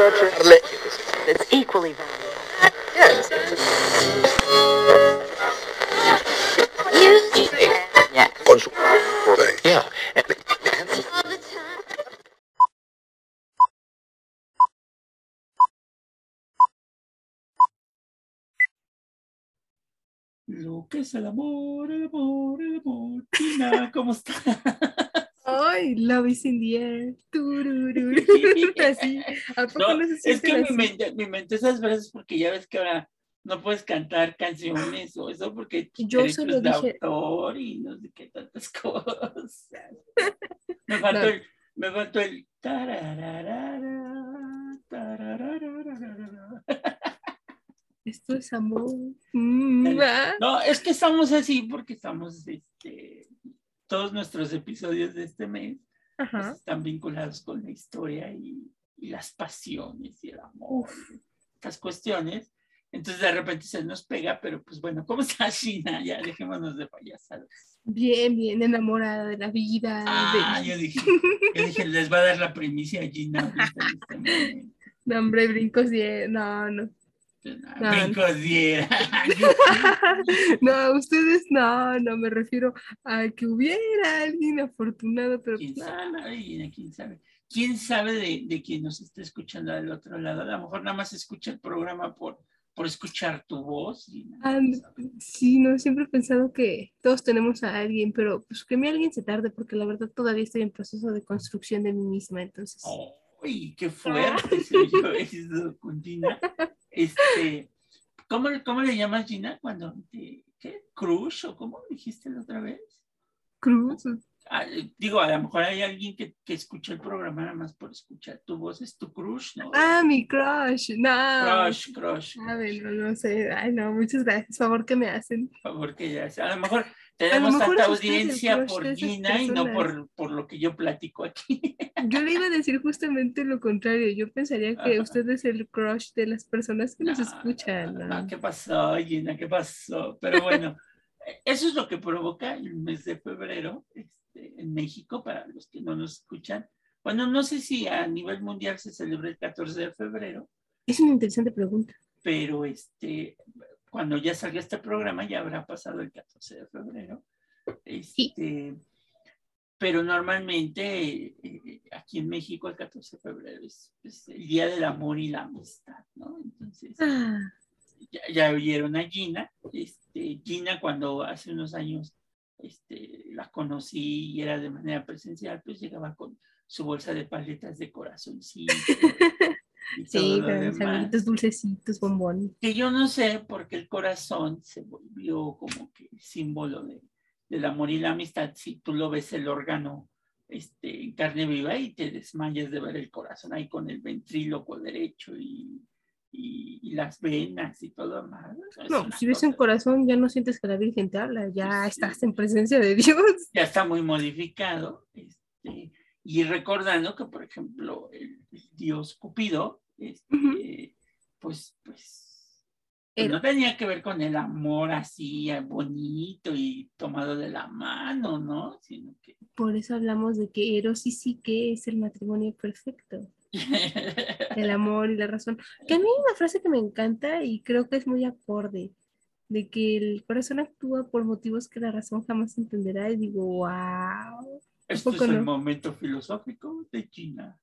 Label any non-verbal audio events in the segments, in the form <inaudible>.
it's equally valuable. Yes. Yeah. yeah. Lo que es el amor, el amor, el amor. Tina, ¿cómo estás? Ay, love is in the air. Turururu. <laughs> <laughs> Así. ¿A poco No, no se es que mi así? mente, mi mente esas veces porque ya ves que ahora no puedes cantar canciones o eso porque Yo solo de dije- autor y no sé qué tantas <laughs> cosas. Me faltó No. el, me faltó el. Esto es amor. Mm. No, es que estamos así porque estamos, este, todos nuestros episodios de este mes pues, están vinculados con la historia y, y las pasiones y el amor, y estas cuestiones. Entonces de repente se nos pega, pero pues bueno, ¿cómo está China? Ya dejémonos de payasadas. Bien, bien enamorada de la vida. Ah, de... <laughs> yo dije, yo dije, les va a dar la primicia a Gina ahorita este. No, hombre, brincos de... No, no. No. Diera. <laughs> No, ustedes no, no me refiero a que hubiera alguien afortunado, pero ¿Quién no, no. sabe? Gina? ¿Quién sabe? ¿Quién sabe de, de quien nos está escuchando del otro lado? A lo mejor nada más escucha el programa por, por escuchar tu voz. Ah, sí, no, siempre he pensado que todos tenemos a alguien, pero pues que mi alguien se tarde, porque la verdad todavía estoy en proceso de construcción de mí misma, entonces. ¡Ay, qué fuerte se oyó eso! <laughs> Este, ¿cómo, ¿Cómo le llamas Gina cuando te, qué? ¿Crush o cómo dijiste la otra vez? Cruz. Ah, digo, a lo mejor hay alguien que, que escucha el programa nada más por escuchar tu voz, es tu crush, ¿no? Ah, mi crush. No. Crush, crush. A ver, no, no sé. Ay, no, muchas gracias. Favor que me hacen. Favor, que ya. A lo mejor tenemos tanta audiencia por Gina y no por, por lo que yo platico aquí. Yo le iba a decir justamente lo contrario. Yo pensaría que Ajá. usted es el crush de las personas que nos No, escuchan. no, ¿no? no, ¿Qué pasó, Gina? ¿Qué pasó? Pero bueno, eso es lo que provoca el mes de febrero este, en México, para los que no nos escuchan. Bueno, no sé si a nivel mundial se celebra el 14 de febrero, Es una interesante pregunta. pero este, cuando ya salga este programa ya habrá pasado el 14 de febrero. Este, Pero normalmente eh, aquí en México el 14 de febrero es, es el Día del Amor y la Amistad, ¿no? Entonces, Ah, ya, ya oyeron a Gina. Este, Gina cuando hace unos años este, la conocí y era de manera presencial, pues llegaba con su bolsa de paletas de corazoncito. <laughs> sí, con amiguitos dulcecitos, bombón. Que yo no sé por qué el corazón se volvió como que símbolo de, del amor y la amistad. Si tú lo ves el órgano este, en carne viva y te desmayas de ver el corazón ahí con el ventríloco derecho y, y, y las venas y todo más. No, una si ves un corazón, ya no sientes que la Virgen te habla, ya Sí. estás en presencia de Dios. ya está muy modificado. Este, y recordando que, por ejemplo, el, el dios Cupido, este, Ujú. pues, pues, pues Era. no tenía que ver con el amor así eh, bonito y tomado de la mano, ¿no? Sino que Por eso hablamos de que Eros y Psique es el matrimonio perfecto. <laughs> El amor y la razón. Que a mí hay una frase que me encanta y creo que es muy acorde, de que el corazón actúa por motivos que la razón jamás entenderá y digo, wow. Esto es el momento filosófico de China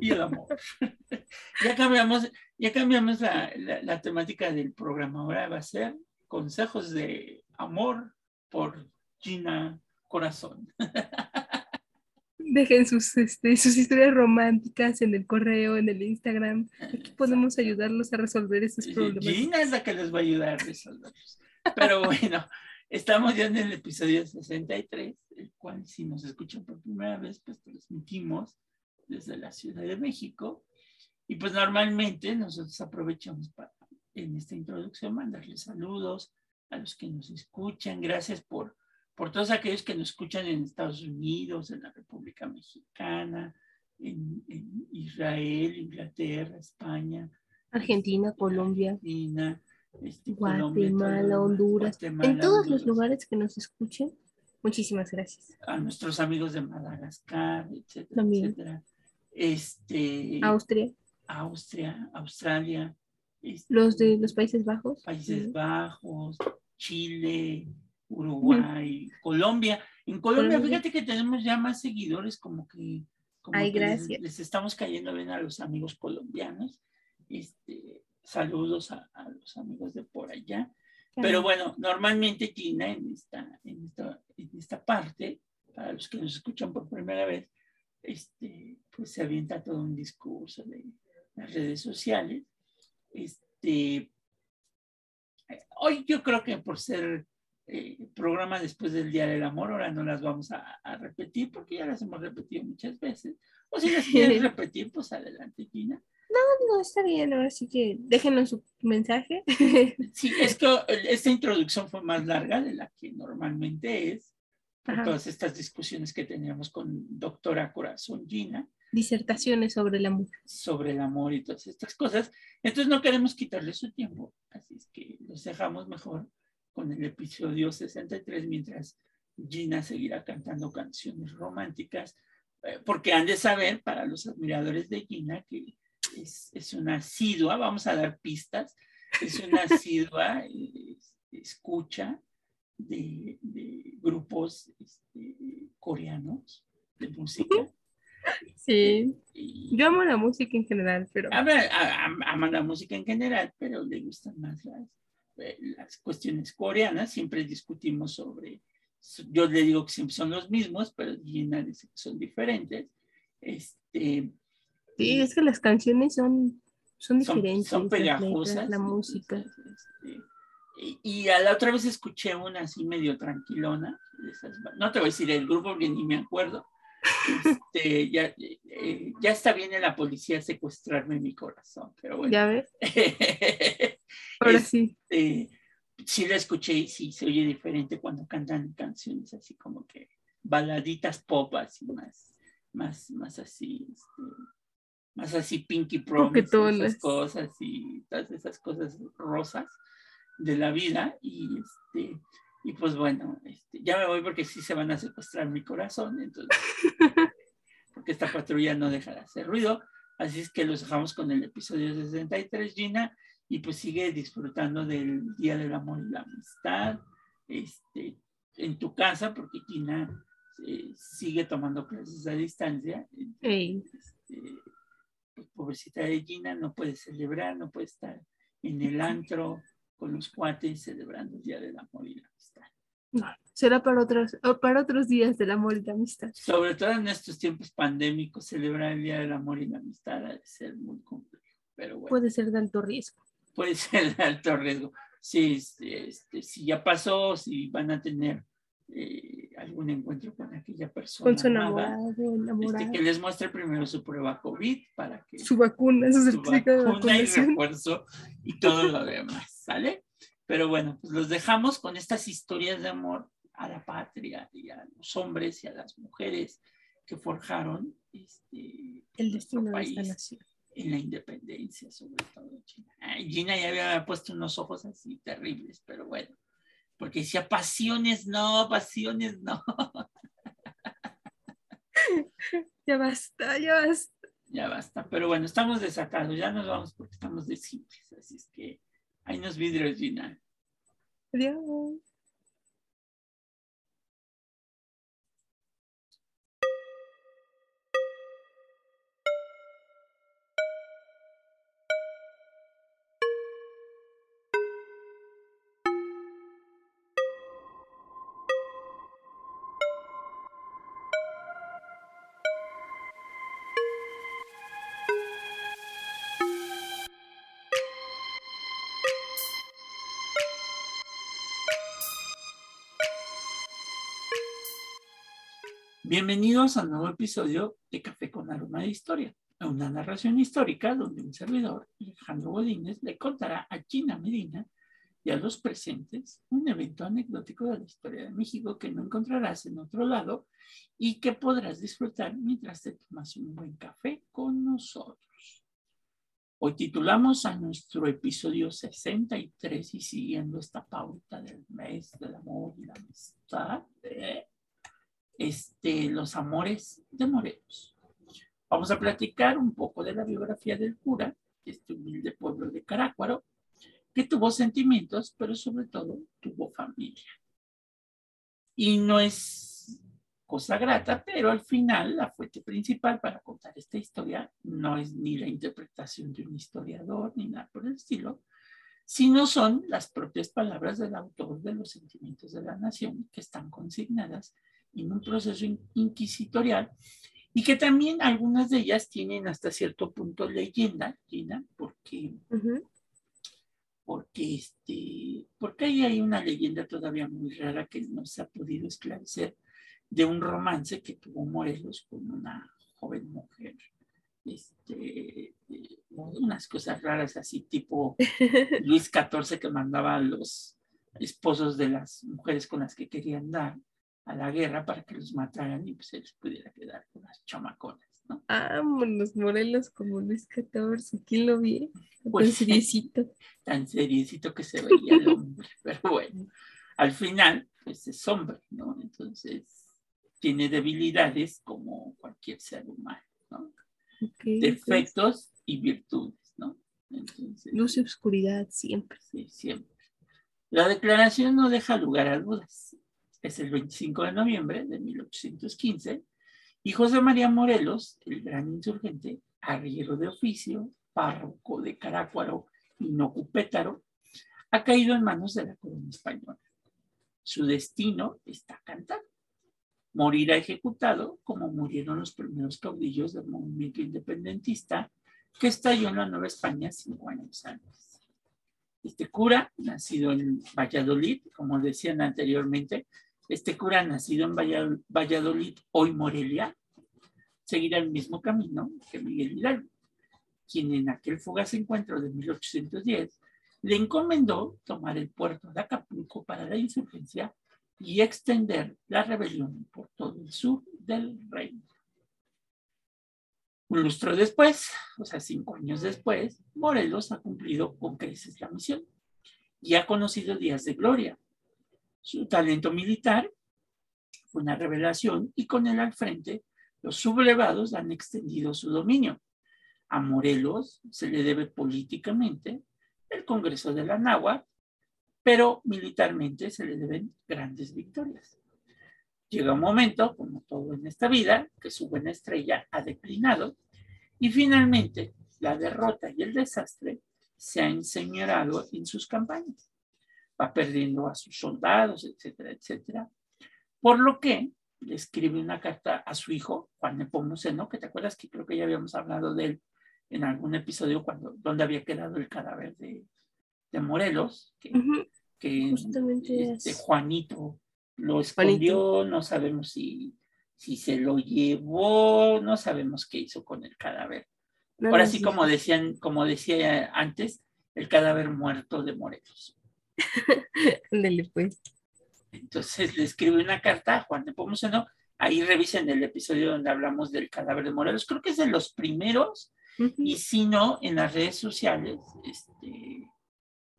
y el amor. <laughs> ya cambiamos, ya cambiamos la, la- la temática del programa. Ahora va a ser consejos de amor por Gina Corazón. <laughs> Dejen sus, este, sus historias románticas en el correo, en el Instagram. Aquí podemos ayudarlos a resolver esos problemas. Gina es la que les va a ayudar a resolverlos. Pero <laughs> bueno, estamos ya en el episodio 63, el cual si nos escuchan por primera vez, pues transmitimos desde la Ciudad de México. Y pues normalmente nosotros aprovechamos para en esta introducción mandarles saludos a los que nos escuchan. Gracias por, por todos aquellos que nos escuchan en Estados Unidos, en la República Mexicana, en, en Israel, Inglaterra, España, Argentina, Colombia, Argentina, este, Colombia, Guatemala, demás, Honduras, Guatemala, en todos los Honduras, lugares que nos escuchen. Muchísimas gracias. A nuestros amigos de Madagascar, etcétera, También. etcétera. Este, Austria. Austria, Australia. Los de los Países Bajos. Países Bajos, Chile, Uruguay, Colombia. En Colombia, fíjate que tenemos ya más seguidores, como que, Ay, gracias. Les, estamos cayendo bien a los amigos colombianos. Este, saludos a, los amigos de por allá. Pero bueno, normalmente Gina en esta, en esta, en esta parte, para los que nos escuchan por primera vez, este, pues se avienta todo un discurso de las redes sociales. Este, hoy yo creo que por ser eh, programa después del Día del Amor, ahora no las vamos a, repetir porque ya las hemos repetido muchas veces. O si las quieren <laughs> repetir, pues adelante, Gina. No, está bien, ahora sí que déjenos su mensaje. <laughs> Sí, es que esta introducción fue más larga de la que normalmente es, por todas estas discusiones que teníamos con doctora Corazón Gina. Disertaciones sobre el amor. Sobre el amor y todas estas cosas. Entonces no queremos quitarle su tiempo, así es que los dejamos mejor con el episodio 63 mientras Gina seguirá cantando canciones románticas, eh, porque han de saber para los admiradores de Gina que es, es una asidua, vamos a dar pistas, es una asidua escucha de, de grupos este, coreanos de música. Sí, yo amo la música en general, pero... Ama, la música en general, pero le gustan más las, eh, las cuestiones coreanas. Siempre discutimos sobre, yo le digo que siempre son los mismos, pero Gina dice que son diferentes. Este, Sí, es que las canciones son, son diferentes. Son, pegajosas. la música. Este, y, a la otra vez escuché una así medio tranquilona. no te voy a decir el grupo porque ni me acuerdo. Este, <laughs> ya, eh, ya está bien en la policía secuestrarme mi corazón, pero bueno. Ya ves. <laughs> Ahora sí. Este, sí la escuché y sí se oye diferente cuando cantan canciones así como que baladitas pop así más, más, más así, este, más así Pinky Promise, esas cosas y todas esas cosas rosas de la vida y este y pues bueno, este, ya me voy porque sí se van a secuestrar mi corazón, entonces <laughs> porque esta patrulla no deja de hacer ruido, así es que los dejamos con el episodio 63 Gina y pues sigue disfrutando del Día del Amor y la Amistad, este en tu casa porque Gina eh, sigue tomando clases a distancia. Este, pues, pobrecita de Gina, no puede celebrar, no puede estar en el antro con los cuates celebrando el Día del Amor y la Amistad. No, será para otros, para otros días del amor y la amistad. Sobre todo en estos tiempos pandémicos, celebrar el Día del Amor y la Amistad ha de ser muy complejo. Pero bueno, puede ser de alto riesgo. Puede <laughs> ser de alto riesgo. Sí, este, este si ya pasó, si van a tener eh, algún encuentro con aquella persona. Con su enamorado, este, que les muestre primero su prueba COVID para que. Su vacuna, su, su vacuna y refuerzo y todo lo demás, ¿sale? Pero bueno, pues los dejamos con estas historias de amor a la patria y a los hombres y a las mujeres que forjaron este, el destino de esta nación. En la independencia, sobre todo China. Gina ya había puesto unos ojos así terribles, pero bueno porque decía pasiones no, pasiones no. <laughs> Ya basta, ya basta. Ya basta, pero bueno, estamos desatados, ya nos vamos porque estamos de simples, así es que hay nos vidrios, Gina. Adiós. Bienvenidos a nuevo episodio de Café con Aroma de Historia, una narración histórica donde un servidor, Alejandro Godínez, le contará a China Medina y a los presentes un evento anecdótico de la historia de México que no encontrarás en otro lado y que podrás disfrutar mientras te tomas un buen café con nosotros. Hoy titulamos a nuestro episodio 63 y siguiendo esta pauta del mes del amor y la amistad. ¿eh? Este, los amores de Morelos. Vamos a platicar un poco de la biografía del cura, este humilde pueblo de Carácuaro, que tuvo sentimientos, pero sobre todo tuvo familia. Y no es cosa grata, pero al final la fuente principal para contar esta historia no es ni la interpretación de un historiador ni nada por el estilo, sino son las propias palabras del autor de los sentimientos de la nación que están consignadas en un proceso inquisitorial y que también algunas de ellas tienen hasta cierto punto leyenda, Gina, porque, porque, este, porque ahí hay una leyenda todavía muy rara que no se ha podido esclarecer de un romance que tuvo Morelos con una joven mujer. Este, unas cosas raras así, tipo <laughs> Luis XIV que mandaba a los esposos de las mujeres con las que querían dar a la guerra para que los mataran y pues se les pudiera quedar con las chamaconas, ¿no? Vámonos, Morelos como Luis XIV, ¿quién lo vi? <laughs> Pues, tan seriecito. <laughs> Tan seriecito que se veía el hombre, <laughs> pero bueno, al final, pues es hombre, ¿no? Entonces, tiene debilidades como cualquier ser humano, ¿no? Defectos y virtudes, ¿no? Entonces, Luz y oscuridad siempre. Sí, siempre. La declaración no deja lugar a dudas es el 25 de noviembre de 1815, y José María Morelos, el gran insurgente, arriero de oficio, párroco de Carácuaro y Nocupétaro, ha caído en manos de la corona española. Su destino está cantado. Morirá ejecutado como murieron los primeros caudillos del movimiento independentista que estalló en la Nueva España cinco años antes. Este cura, nacido en Valladolid, como decían anteriormente, este cura nacido en Valladolid, hoy Morelia, seguirá el mismo camino que Miguel Hidalgo, quien en aquel fugaz encuentro de 1810 le encomendó tomar el puerto de Acapulco para la insurgencia y extender la rebelión por todo el sur del reino. Un lustro después, o sea, cinco años después, Morelos ha cumplido con creces la misión y ha conocido días de gloria, su talento militar fue una revelación y con él al frente, los sublevados han extendido su dominio. A Morelos se le debe políticamente el Congreso de la Náhuatl, pero militarmente se le deben grandes victorias. Llega un momento, como todo en esta vida, que su buena estrella ha declinado y finalmente la derrota y el desastre se han enseñorado en sus campañas va perdiendo a sus soldados, etcétera, etcétera. Por lo que le escribe una carta a su hijo, Juan Nepomuceno, que te acuerdas que creo que ya habíamos hablado de él en algún episodio cuando, donde había quedado el cadáver de, de Morelos, que, que este, Juanito lo escondió, no sabemos si, si se lo llevó, no sabemos qué hizo con el cadáver. Ahora sí, como decían, como decía antes, el cadáver muerto de Morelos. <laughs> Pues. Entonces le escribe una carta a Juan de Pomuceno. Ahí revisen el episodio donde hablamos del cadáver de Morelos. Creo que es de los primeros. Y si no, en las redes sociales, este,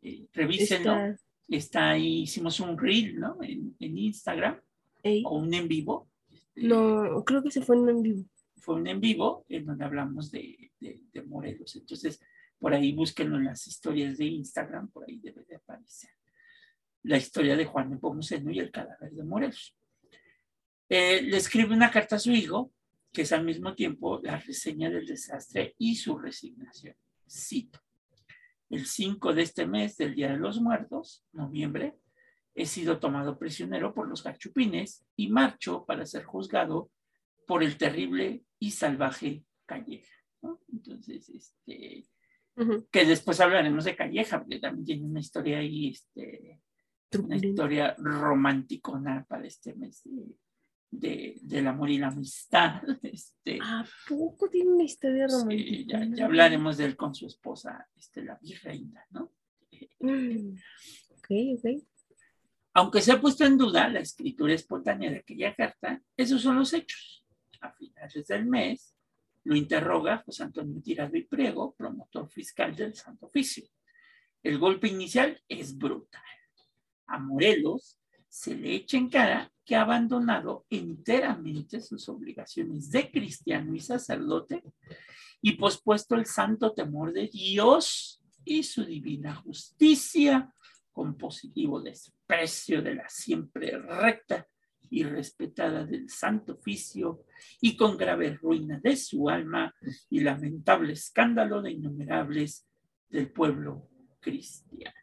eh, revísenlo. Está... ahí, hicimos un reel, ¿no? En, Instagram. O un en vivo. Este, no, creo que se fue un en vivo. Fue un en vivo en donde hablamos de, de Morelos. Entonces, por ahí búsquenlo en las historias de Instagram, por ahí debe de aparecer. La historia de Juan de Pomuceno y el cadáver de Morelos. Eh, le escribe una carta a su hijo, que es al mismo tiempo la reseña del desastre y su resignación. Cito. El 5 de este mes del Día de los Muertos, noviembre, he sido tomado prisionero por los gachupines y marcho para ser juzgado por el terrible y salvaje Calleja. Entonces, este, que después hablaremos de Calleja, porque también tiene una historia ahí, este, una historia romántica para este mes de, del amor y la amistad. <laughs> Este, ¿A poco tiene una historia romántica? ya, hablaremos de él con su esposa, este, la virreina, ¿no? Mm, ok, ok. Aunque se ha puesto en duda la escritura espontánea de aquella carta, esos son los hechos. A finales del mes, lo interroga José Antonio Tirado y Priego, promotor fiscal del Santo Oficio. El golpe inicial es brutal. A Morelos se le echa en cara que ha abandonado enteramente sus obligaciones de cristiano y sacerdote y pospuesto el santo temor de Dios y su divina justicia con positivo desprecio de la siempre recta y respetada del santo oficio y con grave ruina de su alma y lamentable escándalo de innumerables del pueblo cristiano.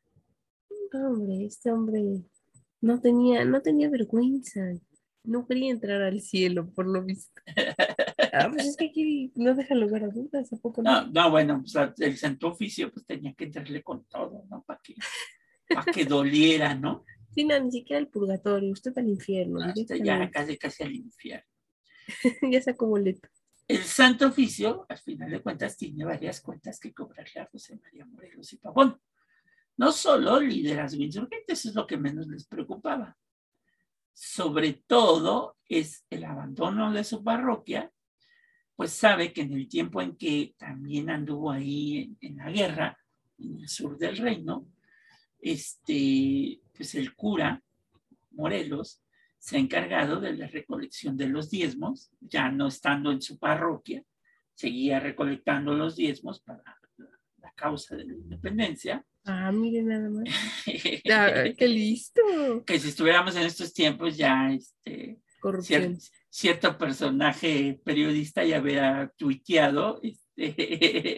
Hombre, este hombre no tenía, no tenía vergüenza. No quería entrar al cielo, por lo visto. <laughs> Ah, pues es que aquí no deja lugar a dudas, ¿a poco no? No, bueno, el santo oficio pues tenía que entrarle con todo, ¿no? Para que, para que doliera, ¿no? Sí, no, ni siquiera el purgatorio, usted al infierno. ya casi, casi al infierno. <laughs> ya sacó boleto. El Santo Oficio, al final de cuentas, tiene varias cuentas que cobrarle a José María Morelos y Pavón. No solo liderazgo insurgente, eso es lo que menos les preocupaba. Sobre todo es el abandono de su parroquia, pues sabe que en el tiempo en que también anduvo ahí en la guerra, en el sur del reino, este, pues el cura Morelos se ha encargado de la recolección de los diezmos, ya no estando en su parroquia, seguía recolectando los diezmos para la, causa de la independencia. Ah, miren nada más. <laughs> ¡Qué listo! Que si estuviéramos en estos tiempos ya, este, cierto personaje periodista ya había tuiteado, este,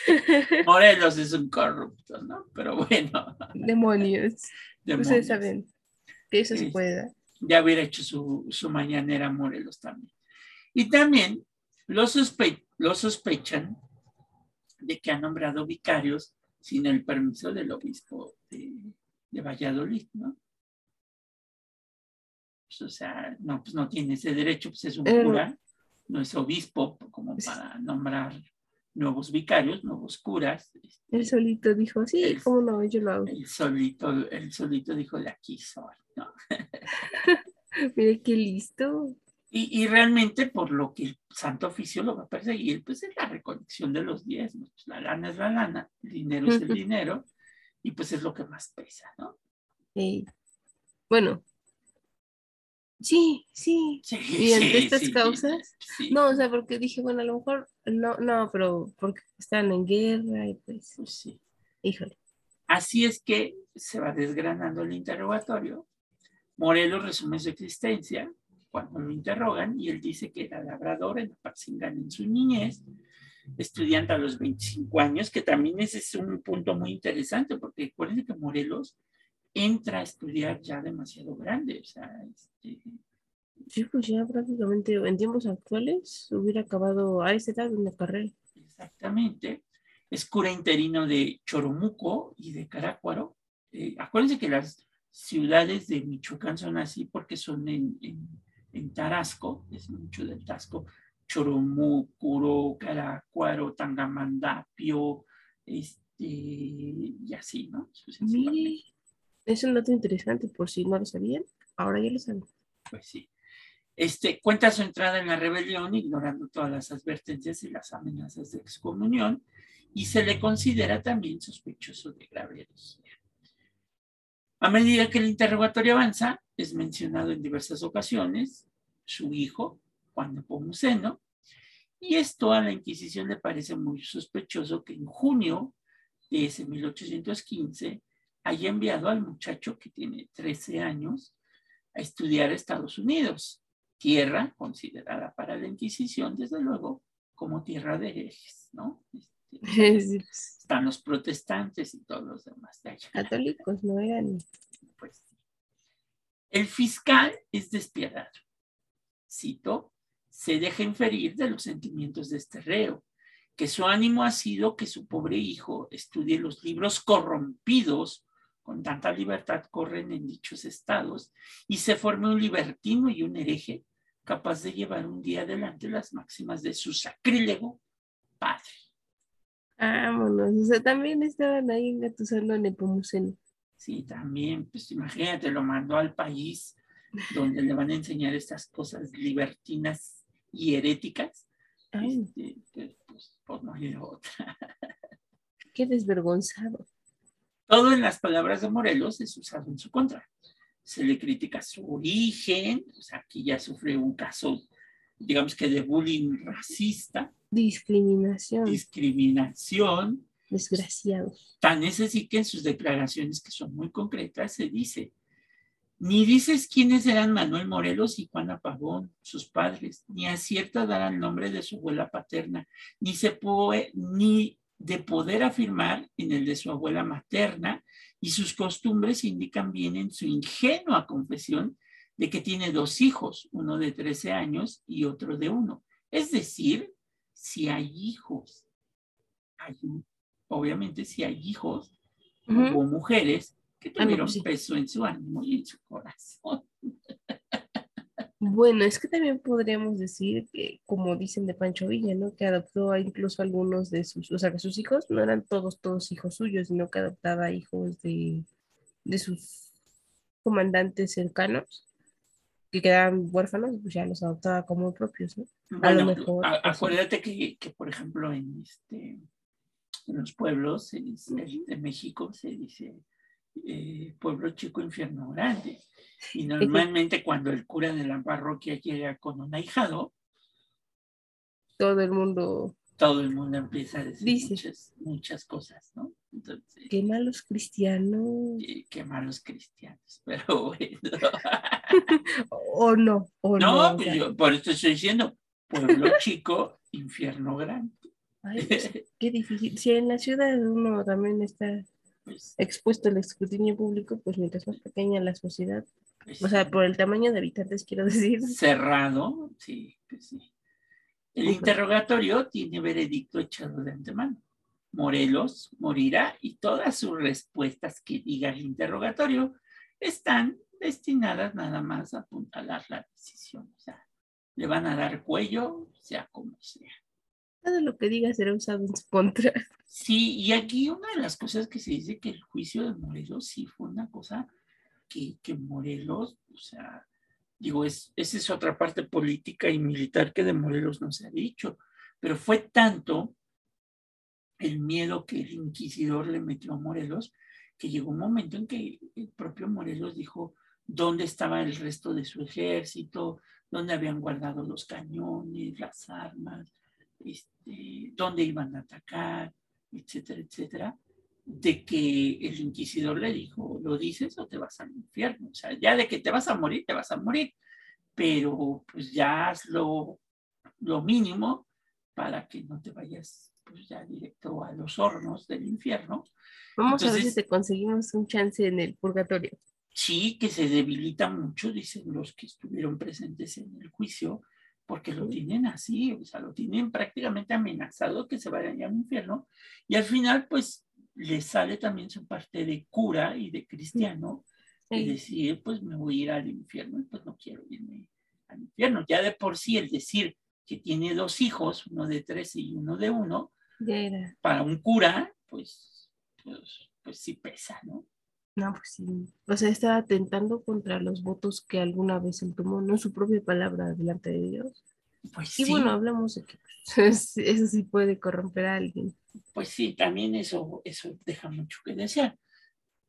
<laughs> Morelos es un corrupto, ¿no? Pero bueno. Demonios. <laughs> Ustedes saben que eso se puede dar. Ya hubiera hecho su, su mañanera Morelos también. Y también lo, lo sospechan de que ha nombrado vicarios sin el permiso del obispo de, de Valladolid, ¿no? Pues, o sea, no, pues no tiene ese derecho, pues es un cura, no es obispo como para nombrar nuevos vicarios, nuevos curas. El este, solito dijo, sí, cómo no, yo lo hago. El solito, el solito dijo, de aquí soy, ¿no? <laughs> Mire qué listo. Y, y, realmente por lo que el Santo Oficio lo va a perseguir, pues es la recolección de los diezmos. Pues, la lana es la lana, el dinero es el dinero, y pues es lo que más pesa, ¿no? Sí. Bueno, Sí, sí. y ante estas causas, no, o sea, porque dije, bueno, a lo mejor, no, no, pero porque están en guerra y pues, pues sí. Híjole. Así es que se va desgranando el interrogatorio. Morelos resume su existencia cuando lo interrogan y él dice que era labrador en Apatzingán en su niñez, estudiante a los 25 años, que también ese es un punto muy interesante, porque recuerden que Morelos entra a estudiar ya demasiado grande. O sea, este... Sí, pues ya prácticamente en tiempos actuales hubiera acabado a esa edad una carrera. Exactamente. Es cura interino de Choromuco y de Carácuaro. Eh, acuérdense que las ciudades de Michoacán son así porque son en, en, Tarasco, es mucho del Tasco, Choromuco, Carácuaro, Tangamandapio, este, y así, ¿no? Es un dato interesante, por si no lo sabían, ahora ya lo saben. Pues sí. Este, cuenta su entrada en la rebelión, ignorando todas las advertencias y las amenazas de excomunión, y se le considera también sospechoso de grave herejía. A medida que el interrogatorio avanza, es mencionado en diversas ocasiones su hijo, Juan de Pomuceno, y esto a la Inquisición le parece muy sospechoso que en junio de ese 1815 haya enviado al muchacho que tiene 13 años a estudiar a Estados Unidos, tierra considerada para la Inquisición, desde luego, como tierra de herejes, ¿no? Este, <laughs> están los protestantes y todos los demás de allá. Católicos no eran. Pues, el fiscal es despiadado. Cito, se deja inferir de los sentimientos de este reo, que su ánimo ha sido que su pobre hijo estudie los libros corrompidos con tanta libertad corren en dichos estados y se forme un libertino y un hereje capaz de llevar un día adelante las máximas de su sacrílego padre. Vámonos, o sea, también estaban ahí engatusando a Nepomuceno. Sí, también, pues imagínate, lo mandó al país donde le van a enseñar estas cosas libertinas y heréticas. Este, pues, pues, pues no hay otra. Qué desvergonzado. Todo en las palabras de Morelos es usado en su contra. se le critica su origen, o sea, aquí ya sufre un caso, digamos que de bullying racista. Discriminación. Discriminación. Desgraciados. Tan es así que en sus declaraciones, que son muy concretas, se dice, ni dices quiénes eran Manuel Morelos y Juana Pavón, sus padres, ni acierta dar el nombre de su abuela paterna, ni se puede, ni de poder afirmar en el de su abuela materna, y sus costumbres indican bien en su ingenua confesión de que tiene dos hijos, uno de 13 años y otro de uno. Es decir, si hay hijos, hay, obviamente si hay hijos o mujeres que ah, tuvieron pues peso en su ánimo y en su corazón. <laughs> Bueno, es que también podríamos decir que, como dicen de Pancho Villa, ¿no? Que adoptó a incluso algunos de sus, o sea, que sus hijos no eran todos, todos hijos suyos, sino que adoptaba hijos de, de sus comandantes cercanos que quedaban huérfanos, pues ya los adoptaba como propios, ¿no? a lo mejor. Pues, acuérdate que, que, por ejemplo, en, este, en los pueblos de México se dice eh, pueblo chico, infierno grande. Y <laughs> normalmente cuando el cura de la parroquia llega con un ahijado, todo el mundo todo el mundo empieza a decir muchas, muchas, cosas, ¿no? Entonces, qué malos cristianos. Qué, malos cristianos, <laughs> pero bueno. <laughs> o no, o no. no pues por eso estoy diciendo, pueblo chico, infierno grande. Pues, qué difícil. Si en la ciudad uno también está pues, expuesto al escrutinio público, pues mientras más pequeña la sociedad, o sea, por el tamaño de habitantes, quiero decir. Cerrado, sí, pues sí. El interrogatorio tiene veredicto echado de antemano. Morelos morirá y todas sus respuestas que diga el interrogatorio están destinadas nada más a apuntalar la decisión. O sea, le van a dar cuello, sea como sea. Todo lo que diga será usado en su contra. Sí, y aquí una de las cosas que se dice que el juicio de Morelos sí fue una cosa que, Morelos, o sea, digo, es, esa es otra parte política y militar que de Morelos no se ha dicho, pero fue tanto el miedo que el inquisidor le metió a Morelos que llegó un momento en que el propio Morelos dijo dónde estaba el resto de su ejército, dónde habían guardado los cañones, las armas, este, dónde iban a atacar, etcétera, etcétera, de que el inquisidor le dijo, lo dices o te vas al infierno. O sea, ya de que te vas a morir, te vas a morir, pero pues ya haz lo, mínimo para que no te vayas pues ya directo a los hornos del infierno. Vamos a ver si te conseguimos un chance en el purgatorio. Sí, que se debilita mucho, dicen los que estuvieron presentes en el juicio, porque lo tienen así, o sea, lo tienen prácticamente amenazado que se vayan al infierno, y al final, pues, le sale también su parte de cura y de cristiano, y decir, pues me voy a ir al infierno, y pues no quiero irme al infierno. Ya de por sí el decir que tiene dos hijos, uno de tres y uno de uno, para un cura, pues, pues, pues sí pesa, ¿no? No, pues sí. O sea, estaba atentando contra los votos que alguna vez él tomó, no su propia palabra delante de Dios. Pues y bueno, hablamos de que eso sí puede corromper a alguien. Pues sí, también eso, eso deja mucho que desear.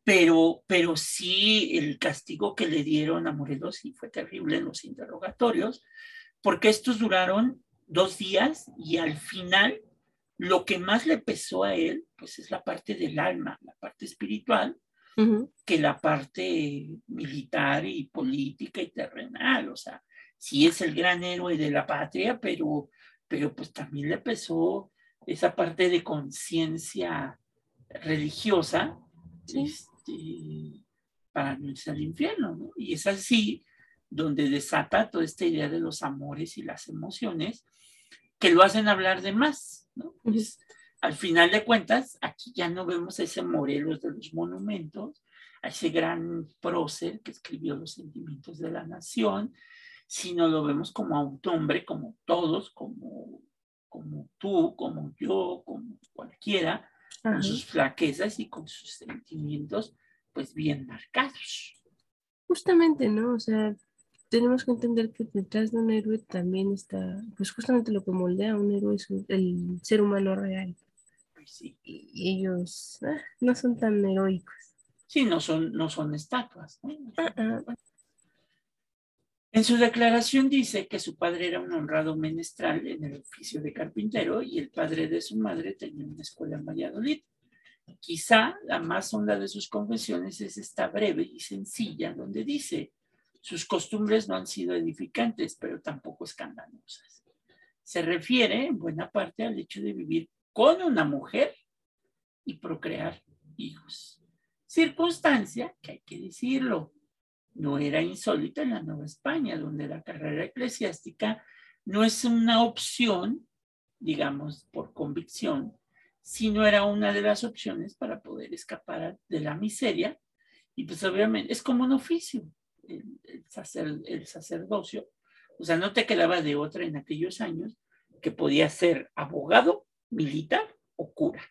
Pero, pero sí, el castigo que le dieron a Morelos sí fue terrible en los interrogatorios, porque estos duraron dos días y al final lo que más le pesó a él, pues es la parte del alma, la parte espiritual, que la parte militar y política y terrenal. O sea, sí es el gran héroe de la patria, pero, pero pues también le pesó esa parte de conciencia religiosa este, para no irse al infierno. ¿no? Y es así donde desata toda esta idea de los amores y las emociones que lo hacen hablar de más. ¿no? Pues, al final de cuentas, aquí ya no vemos ese Morelos de los monumentos, a ese gran prócer que escribió los sentimientos de la nación, sino lo vemos como autombre, como todos, como, como tú, como yo, como cualquiera, con sus flaquezas y con sus sentimientos pues bien marcados. Justamente, ¿no? O sea, tenemos que entender que detrás de un héroe también está, pues justamente lo que moldea a un héroe es el ser humano real. Y ellos ah, no son tan heroicos. Sí, no son, no son estatuas. ¿no? Uh-uh. En su declaración dice que su padre era un honrado menestral en el oficio de carpintero y el padre de su madre tenía una escuela en Valladolid. Quizá la más honda de sus confesiones es esta breve y sencilla, donde dice, sus costumbres no han sido edificantes, pero tampoco escandalosas. Se refiere en buena parte al hecho de vivir con una mujer y procrear hijos. Circunstancia que hay que decirlo, no era insólita en la Nueva España, donde la carrera eclesiástica no es una opción, digamos, por convicción, sino era una de las opciones para poder escapar de la miseria. Y pues obviamente es como un oficio, el, el sacerdocio. O sea, no te quedaba de otra en aquellos años que podía ser abogado, militar o cura.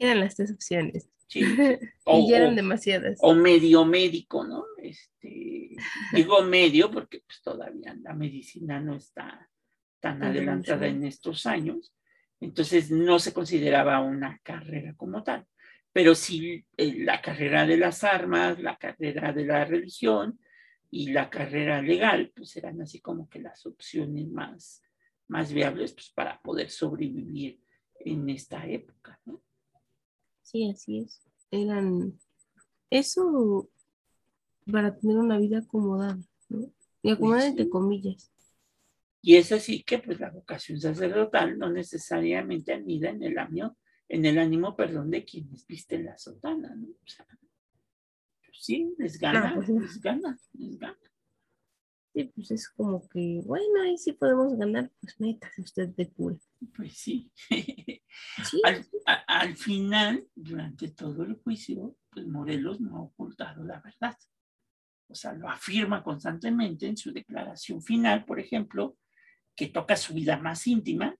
Eran las tres opciones. Sí. <laughs> y eran demasiadas. O medio médico, ¿no? Este, digo medio porque pues todavía la medicina no está tan adelantada en estos años, entonces no se consideraba una carrera como tal, pero sí eh, la carrera de las armas, la carrera de la religión y la carrera legal, pues eran así como que las opciones más, más viables pues, para poder sobrevivir en esta época, ¿no? Sí, así es. Eran eso para tener una vida acomodada, ¿no? Y acomodada Pues entre sí. comillas. Y es así que pues la vocación sacerdotal no necesariamente anida en el ánimo, en el ánimo, perdón, de quienes visten la sotana, ¿no? O sea, pues sí, les gana, No, pues no. les gana, les gana. Sí, pues es como que, bueno, ahí sí podemos ganar, pues métase usted de cura. Pues sí. <laughs> Sí, al, a- al final, durante todo el juicio, pues Morelos no ha ocultado la verdad. O sea, lo afirma constantemente en su declaración final, por ejemplo, que toca su vida más íntima,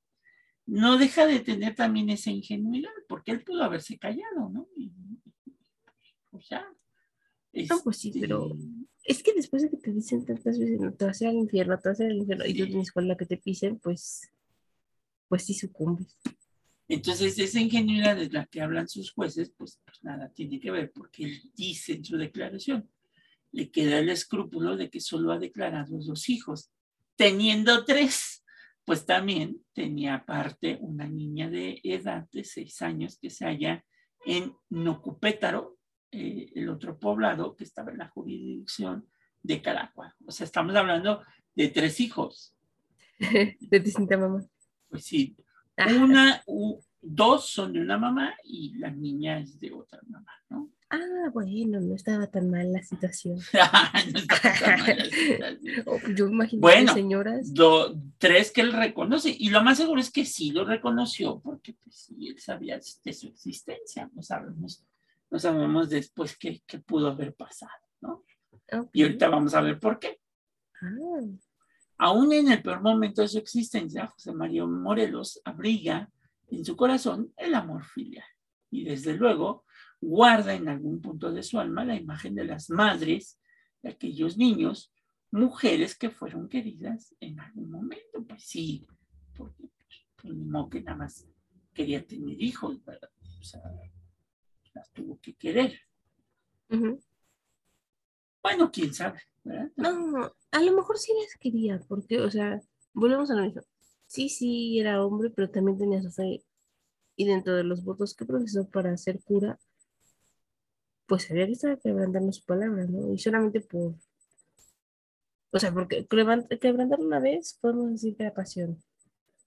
no deja de tener también esa ingenuidad, porque él pudo haberse callado, ¿no? Y, pues ya. No, pues sí, Este, pero- es que después de que te dicen tantas veces, no te vas a ir al infierno, te vas a ir al infierno, y tú tienes con la que te pisen, pues, pues sí sucumbes. Entonces, esa ingenuidad de la que hablan sus jueces, pues, pues nada tiene que ver, porque él dice en su declaración, le queda el escrúpulo de que solo ha declarado dos hijos, teniendo tres, pues también tenía aparte una niña de edad de seis años que se halla en Nocupétaro, eh, el otro poblado que estaba en la jurisdicción de Caracua. O sea, estamos hablando de tres hijos. <laughs> de distinta mamá. Pues sí, Ah, una, u- dos son de una mamá y la niña es de otra mamá, ¿no? ah, bueno, no estaba tan mal la situación. <laughs> No está tan mal la situación. <laughs> Oh, Yo imagino Bueno. que señoras, Do- tres que él reconoce y lo más seguro es que sí lo reconoció porque pues sí, él sabía de su existencia, no sabemos, no sabemos después qué, qué pudo haber pasado, ¿no? Y ahorita vamos a ver por qué. Ah, Aún en el peor momento de su existencia, José María Morelos abriga en su corazón el amor filial y desde luego guarda en algún punto de su alma la imagen de las madres de aquellos niños, mujeres que fueron queridas en algún momento. Pues sí, porque pues, que nada más quería tener hijos, ¿verdad? O sea, las tuvo que querer. Bueno, quién sabe, ¿verdad? No, a lo mejor sí las quería, porque, o sea, volvemos a lo mismo. Sí, sí, era hombre, pero también tenía su fe. Y dentro de los votos que profesó para ser cura, pues había que estar quebrantando su palabra, ¿no? Y solamente por. O sea, porque quebran- quebrantar una vez podemos decir que era pasión.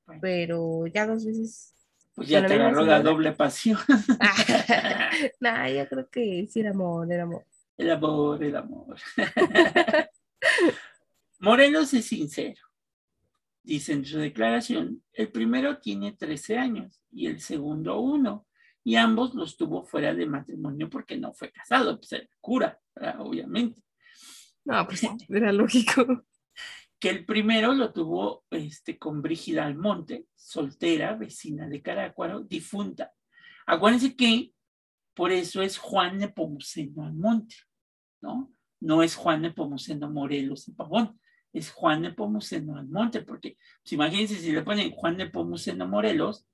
Bueno. Pero ya dos veces. Pues ya te agarró la doble pasión. <laughs> nah, yo creo que sí era amor, era amor. El amor, el amor. <laughs> Morelos es sincero. Dice en su declaración, el primero tiene 13 años y el segundo uno, y ambos los tuvo fuera de matrimonio porque no fue casado, pues era cura, ¿verdad? obviamente. No, pues <laughs> era lógico. Que el primero lo tuvo este, con Brígida Almonte, soltera, vecina de Carácuaro, difunta. Acuérdense que por eso es Juan Nepomuceno Almonte, ¿no? No es Juan Nepomuceno Morelos y Pavón, es Juan Nepomuceno Almonte, porque pues, imagínense si le ponen Juan Nepomuceno Morelos,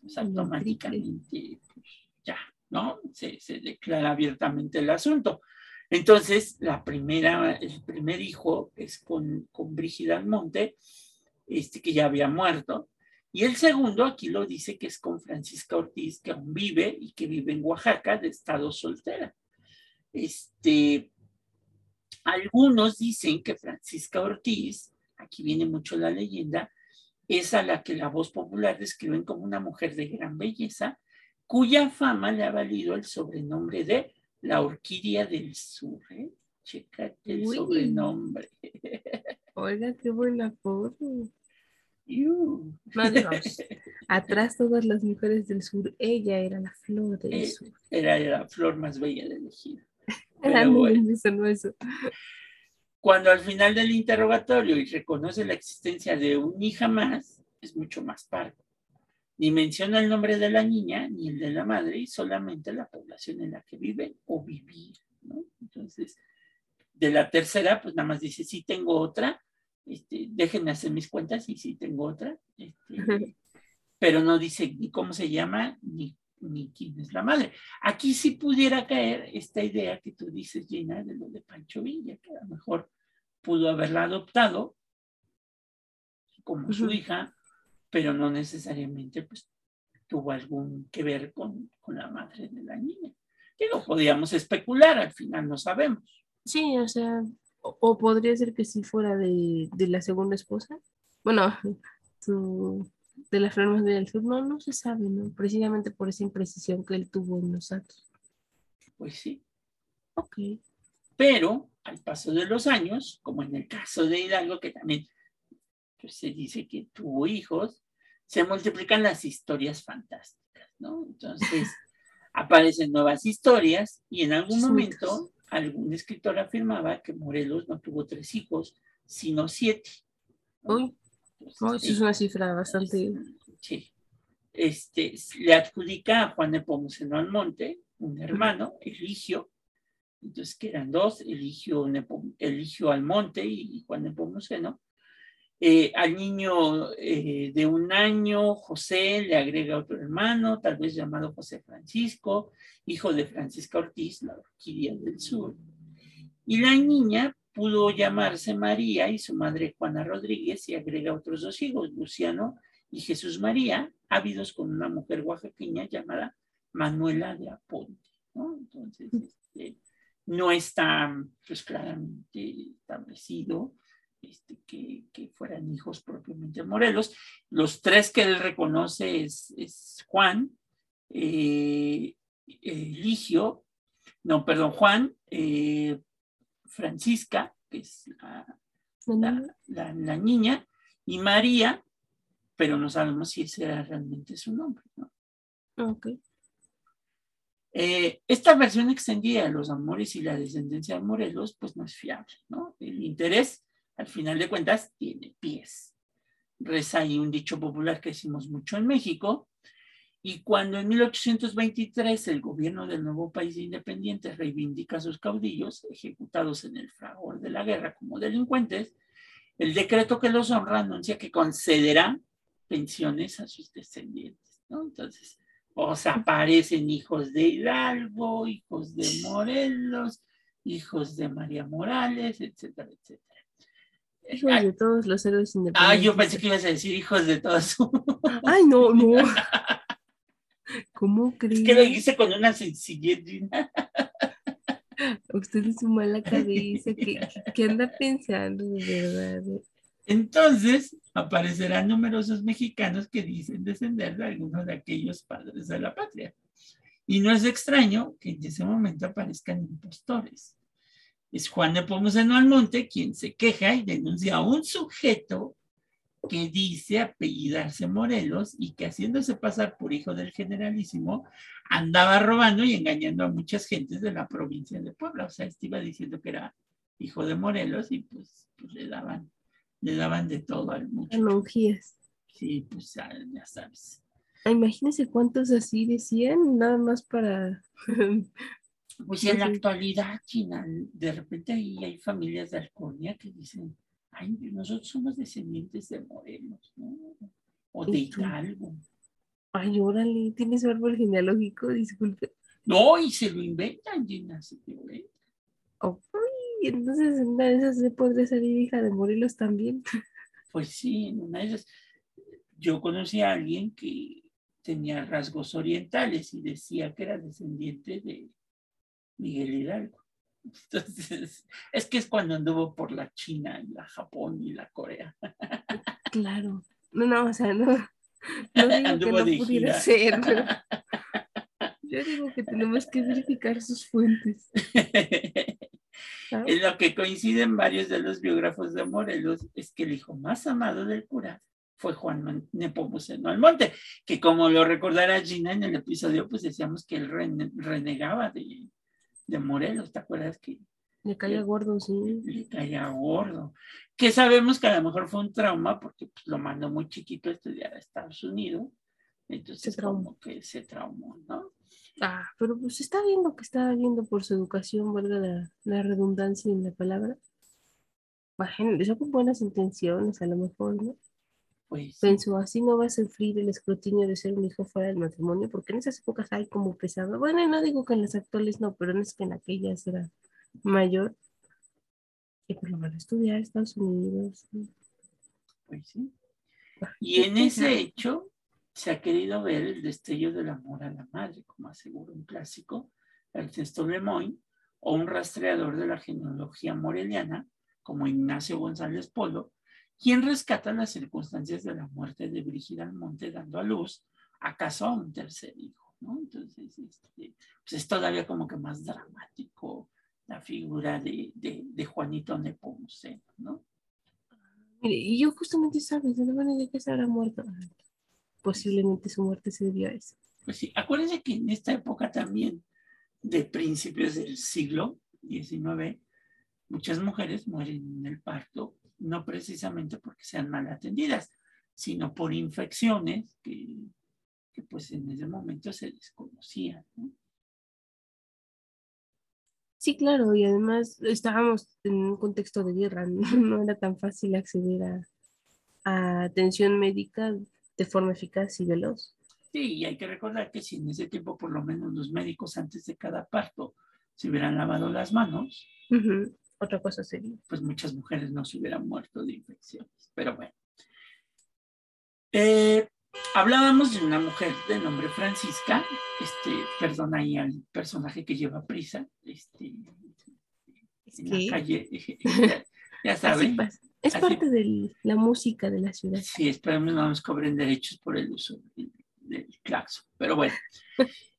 pues automáticamente pues, ya, ¿no? Se, se declara abiertamente el asunto. Entonces, la primera, el primer hijo es con, con Brígida Almonte, este, que ya había muerto, y el segundo, aquí lo dice que es con Francisca Ortiz, que aún vive y que vive en Oaxaca, de estado soltera. Este, algunos dicen que Francisca Ortiz, aquí viene mucho la leyenda, es a la que la voz popular describen como una mujer de gran belleza, cuya fama le ha valido el sobrenombre de la orquídea del sur. ¿eh? Chécate el sobrenombre. Oiga, qué buena foto. Atrás todas las mujeres del sur, ella era la flor del eh, sur. Era la flor más bella de elegida. Era muy eso, eso. Cuando al final del interrogatorio y reconoce la existencia de un hija más, es mucho más parco. Ni menciona el nombre de la niña ni el de la madre, y solamente la población en la que vive o vivir. ¿no? Entonces, de la tercera, pues nada más dice, sí tengo otra, este, déjenme hacer mis cuentas y sí tengo otra, este, pero no dice ni cómo se llama ni, ni quién es la madre. Aquí sí pudiera caer esta idea que tú dices, Gina, de lo de Pancho Villa, que a lo mejor pudo haberla adoptado como su hija, pero no necesariamente pues, tuvo algún que ver con, con la madre de la niña. Que lo podíamos especular, al final no sabemos. Sí, o sea, o, podría ser que sí fuera de, de la segunda esposa. Bueno, <laughs> de las formas del sur, no, no se sabe, ¿no? Precisamente por esa imprecisión que él tuvo en los datos. Pues sí. Ok. Pero al paso de los años, como en el caso de Hidalgo, que también pues, se dice que tuvo hijos, se multiplican las historias fantásticas, ¿no? Entonces <laughs> aparecen nuevas historias y en algún momento algún escritor afirmaba que Morelos no tuvo tres hijos, sino siete. Uy, eso es una cifra bastante... Sí. Este, le adjudica a Juan de Pomuceno Almonte, un hermano, Eligio, entonces que eran dos, Eligio, Eligio Almonte y Juan de Pomuceno. Eh, al niño eh, de un año, José le agrega otro hermano, tal vez llamado José Francisco, hijo de Francisca Ortiz, la orquídea del sur. Y la niña pudo llamarse María y su madre Juana Rodríguez y agrega otros dos hijos, Luciano y Jesús María, ávidos con una mujer oaxaqueña llamada Manuela de Aponte. ¿no? Entonces, este, no está pues, claramente establecido este, que, que, fueran hijos propiamente de Morelos. Los tres que él reconoce es, Juan, eh, Eligio, no, perdón, Juan, eh, Francisca, que es la, niña, y María, pero no sabemos si ese era realmente su nombre. ¿no? Eh, esta versión extendida de los amores y la descendencia de Morelos, pues no es fiable, ¿no? El interés, al final de cuentas, tiene pies. Reza ahí un dicho popular que decimos mucho en México, y cuando en 1823 el gobierno del nuevo país independiente reivindica a sus caudillos, ejecutados en el fragor de la guerra como delincuentes, el decreto que los honra anuncia que concederá pensiones a sus descendientes. ¿no? Entonces, os aparecen hijos de Hidalgo, hijos de Morelos, hijos de María Morales, etcétera, etcétera. Hijos de todos los héroes independientes. Ah, yo pensé que ibas a decir hijos de todos. <laughs> Ay, no, no. <laughs> ¿Cómo crees? Es que lo hice con una sencillez. Usted es un mala cabeza. ¿Qué, ¿Qué anda pensando de verdad? Entonces, aparecerán numerosos mexicanos que dicen descender de algunos de aquellos padres de la patria. Y no es extraño que en ese momento aparezcan impostores. Es Juan de Pomoceno Almonte quien se queja y denuncia a un sujeto que dice apellidarse Morelos y que haciéndose pasar por hijo del generalísimo, andaba robando y engañando a muchas gentes de la provincia de Puebla. O sea, este iba diciendo que era hijo de Morelos y pues, pues le daban, le daban de todo al muchacho. Sí, pues ya, sabes. Ah, imagínense cuántos así decían, nada más para... pues en la actualidad, China, de repente ahí hay familias de Alconia que dicen, ay, nosotros somos descendientes de Morelos, ¿no? O de Hidalgo. Ay, órale, ¿tienes árbol genealógico? Disculpe. No, y se lo inventan, Gina, se lo inventan. Oh, entonces en una de esas se podría salir hija de Morelos también. Pues sí, en una de esas. Yo conocí a alguien que tenía rasgos orientales y decía que era descendiente de Miguel Hidalgo. <laughs> Entonces, es que es cuando anduvo por la China, la Japón y la Corea. <laughs> Claro. No, no, o sea, no. No digo que no de pudiera gira. ser. pero <laughs> Yo digo que tenemos que verificar sus fuentes. ¿sabes? En lo que coinciden varios de los biógrafos de Morelos es que el hijo más amado del cura fue Juan Nepomuceno Almonte, que como lo recordará Gina en el episodio, pues decíamos que él rene- renegaba de, de Morelos, ¿te acuerdas que Le caía gordo, sí. le caía gordo? Que sabemos que a lo mejor fue un trauma porque pues, lo mandó muy chiquito a estudiar a Estados Unidos, entonces Se como que se traumó, ¿no? Ah, pero pues está viendo que está viendo por su educación, valga la, la redundancia en la palabra. Bueno, empezó con buenas intenciones, a lo mejor, ¿no? Pues Pensó, así no va a sufrir el escrutinio de ser un hijo fuera del matrimonio, porque en esas épocas hay como pesado. Bueno, no digo que en las actuales no, pero no es que en aquellas era mayor. Y pues lo van a estudiar Estados Unidos. Pues sí. Y en ese hecho se ha querido ver el destello del amor a la madre, como asegura un clásico, Ernesto Lemoyne, o un rastreador de la genealogía moreliana, como Ignacio González Polo, quien rescata las circunstancias de la muerte de Brígida Almonte dando a luz, acaso a un tercer hijo, ¿no? Entonces, este, pues es todavía como que más dramático la figura de, de, de Juanito Nepomuceno, ¿no? Y yo justamente sabes, de la manera que se habrá muerto. Posiblemente su muerte se debió a eso. Pues sí, acuérdense que en esta época también, de principios del siglo XIX, muchas mujeres mueren en el parto, no precisamente porque sean mal atendidas, sino por infecciones que, que pues en ese momento se desconocían. ¿no? Sí, claro, y además estábamos en un contexto de guerra, no, <laughs> no era tan fácil acceder a, a atención médica de forma eficaz y veloz. Sí, y hay que recordar que si en ese tiempo por lo menos los médicos antes de cada parto se hubieran lavado las manos, Otra cosa sería. pues muchas mujeres no se hubieran muerto de infecciones. Pero bueno. Eh, hablábamos de una mujer de nombre Francisca, este, perdón ahí al personaje que lleva prisa, este, Es en que la calle, ya, <laughs> ya saben. Es así- parte de la música de la ciudad. Sí, esperemos no nos cobren derechos por el uso del, del claxon. Pero bueno, <laughs>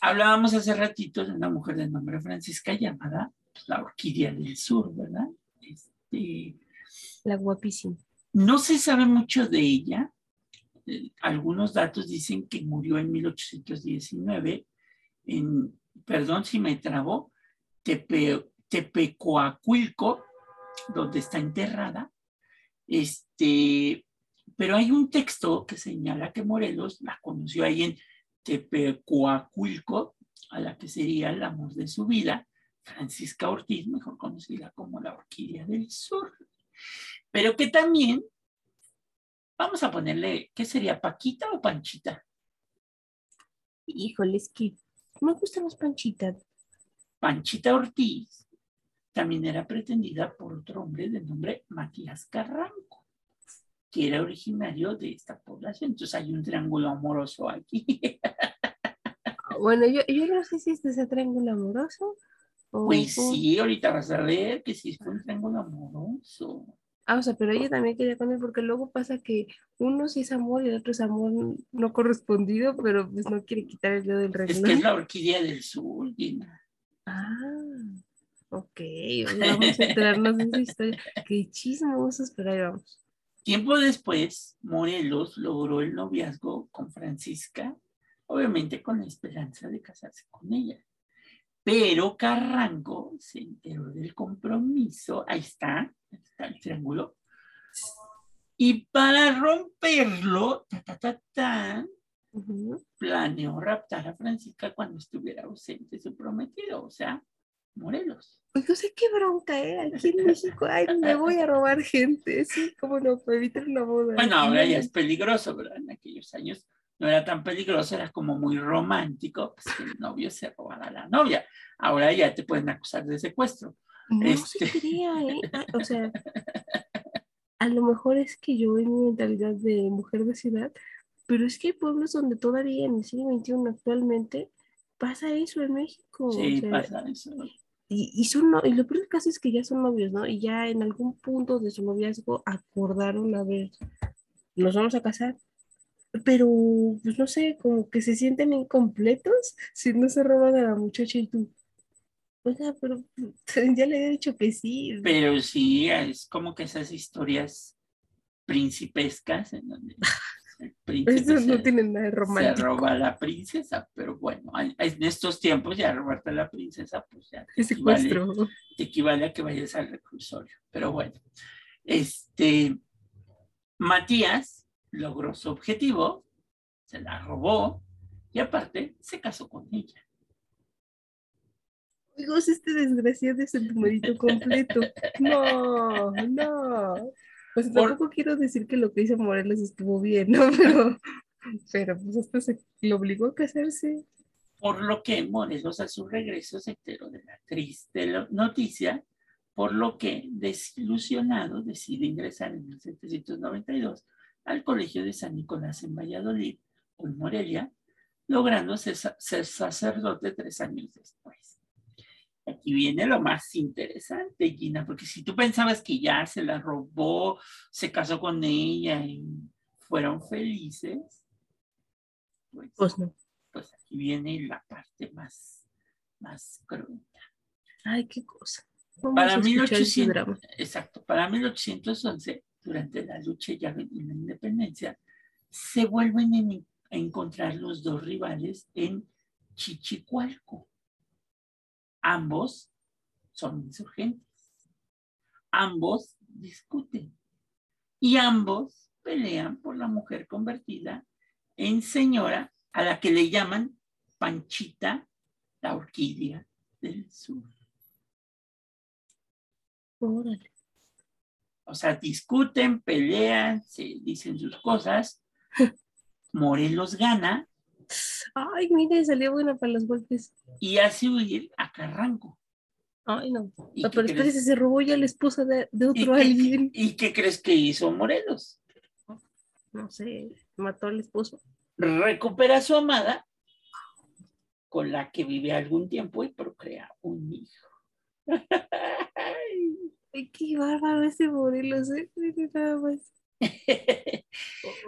hablábamos hace ratito de una mujer de nombre Francisca llamada pues, la Orquídea del Sur, ¿verdad? Este, La guapísima. no se sabe mucho de ella. Eh, Algunos datos dicen que murió en 1819 en, perdón si me trabó, Tepe, Tepecoacuilco, donde está enterrada. Este, pero hay un texto que señala que Morelos la conoció ahí en Tepecoacuilco, a la que sería el amor de su vida, Francisca Ortiz, mejor conocida como la Orquídea del Sur. Pero que también, vamos a ponerle, ¿qué sería? ¿Paquita o Panchita? Híjole, es que me gustan las panchitas. Panchita Ortiz también era pretendida por otro hombre de nombre Matías Carranco, que era originario de esta población. Entonces hay un triángulo amoroso aquí. <laughs> Bueno, yo, yo no sé si este es el triángulo amoroso. Pues sí, ahorita vas a ver que sí fue un triángulo amoroso. Ah, o sea, pero ella también quería con él porque luego pasa que uno sí es amor y el otro es amor no correspondido, pero pues no quiere quitar el dedo del Es renglón. que es la orquídea del sur, Gina. Ah, ok, vamos a enterarnos de esa historia. Qué chismosos, pero ahí vamos. Tiempo después, Morelos logró el noviazgo con Francisca, obviamente con la esperanza de casarse con ella. Pero Carranco se enteró del compromiso, ahí está, ahí está el triángulo, y para romperlo, ta, ta, ta, ta, Ujú. planeó raptar a Francisca cuando estuviera ausente su prometido, o sea, Morelos. Oiga, o sea, qué bronca, ¿eh? Aquí en México, ay, me voy a robar gente, sí, cómo no, para evitar una boda. Bueno, ahora ya es peligroso, ¿verdad? En aquellos años no era tan peligroso, era como muy romántico, pues que el novio se robara a la novia. Ahora ya te pueden acusar de secuestro. No Este- <laughs> se crea, ¿eh? Ah, O sea, a lo mejor es que yo en mi mentalidad de mujer de ciudad, pero es que hay pueblos donde todavía en el siglo XXI actualmente pasa eso en México. Sí, o sea, pasa eso. Y, y, son no- y lo peor del caso es que ya son novios, ¿no? Y ya en algún punto de su noviazgo acordaron, a ver, nos vamos a casar. Pero, pues no sé, como que se sienten incompletos si no se roban a la muchacha y tú. Oiga, pero <laughs> ya le he dicho que sí. Pero sí, es como que esas historias principescas en donde <laughs> el príncipe Eso no se- tiene nada de se romántico. roba a la princesa, pero bueno, en estos tiempos ya robarte a la princesa, pues ya te equivale, te equivale a que vayas al reclusorio. Pero bueno, este Matías logró su objetivo, se la robó y aparte se casó con ella. Amigos, este desgraciado es el numerito completo. <laughs> No, no. Pues Por- tampoco quiero decir que lo que hizo Morelos estuvo bien, ¿no? <laughs> Pero, pero pues hasta se lo obligó a casarse. Por lo que Morelos a su regreso se enteró de la triste noticia, por lo que desilusionado decide ingresar en 1792 al Colegio de San Nicolás en Valladolid, hoy Morelia, logrando ser, ser sacerdote tres años después. Aquí viene lo más interesante, Gina, porque si tú pensabas que ya se la robó, se casó con ella y fueron felices, pues, Pues no. pues aquí viene la parte más, más cruenta. Ay, qué cosa. Vamos Para a escuchar ese 1800, drama. exacto, para 1811, durante la lucha ya de la independencia, se vuelven en- a encontrar los dos rivales en Chichicualco. Ambos son insurgentes. Ambos discuten. Y ambos pelean por la mujer convertida en señora a la que le llaman Panchita, la orquídea del sur. Órale. O sea, discuten, pelean, se dicen sus cosas. <laughs> Morelos gana Ay, mire, salió buena para los golpes. y hace huir a Carranco. Ay, no. ¿Y qué pero espérese, se robó ya la esposa de, de ¿Y otro qué- alguien. ¿Y qué crees que hizo Morelos? No sé, mató al esposo. Recupera a su amada, con la que vive algún tiempo y procrea un hijo. <laughs> Ay, qué bárbaro ese Morelos, ¿eh? Nada más. <laughs>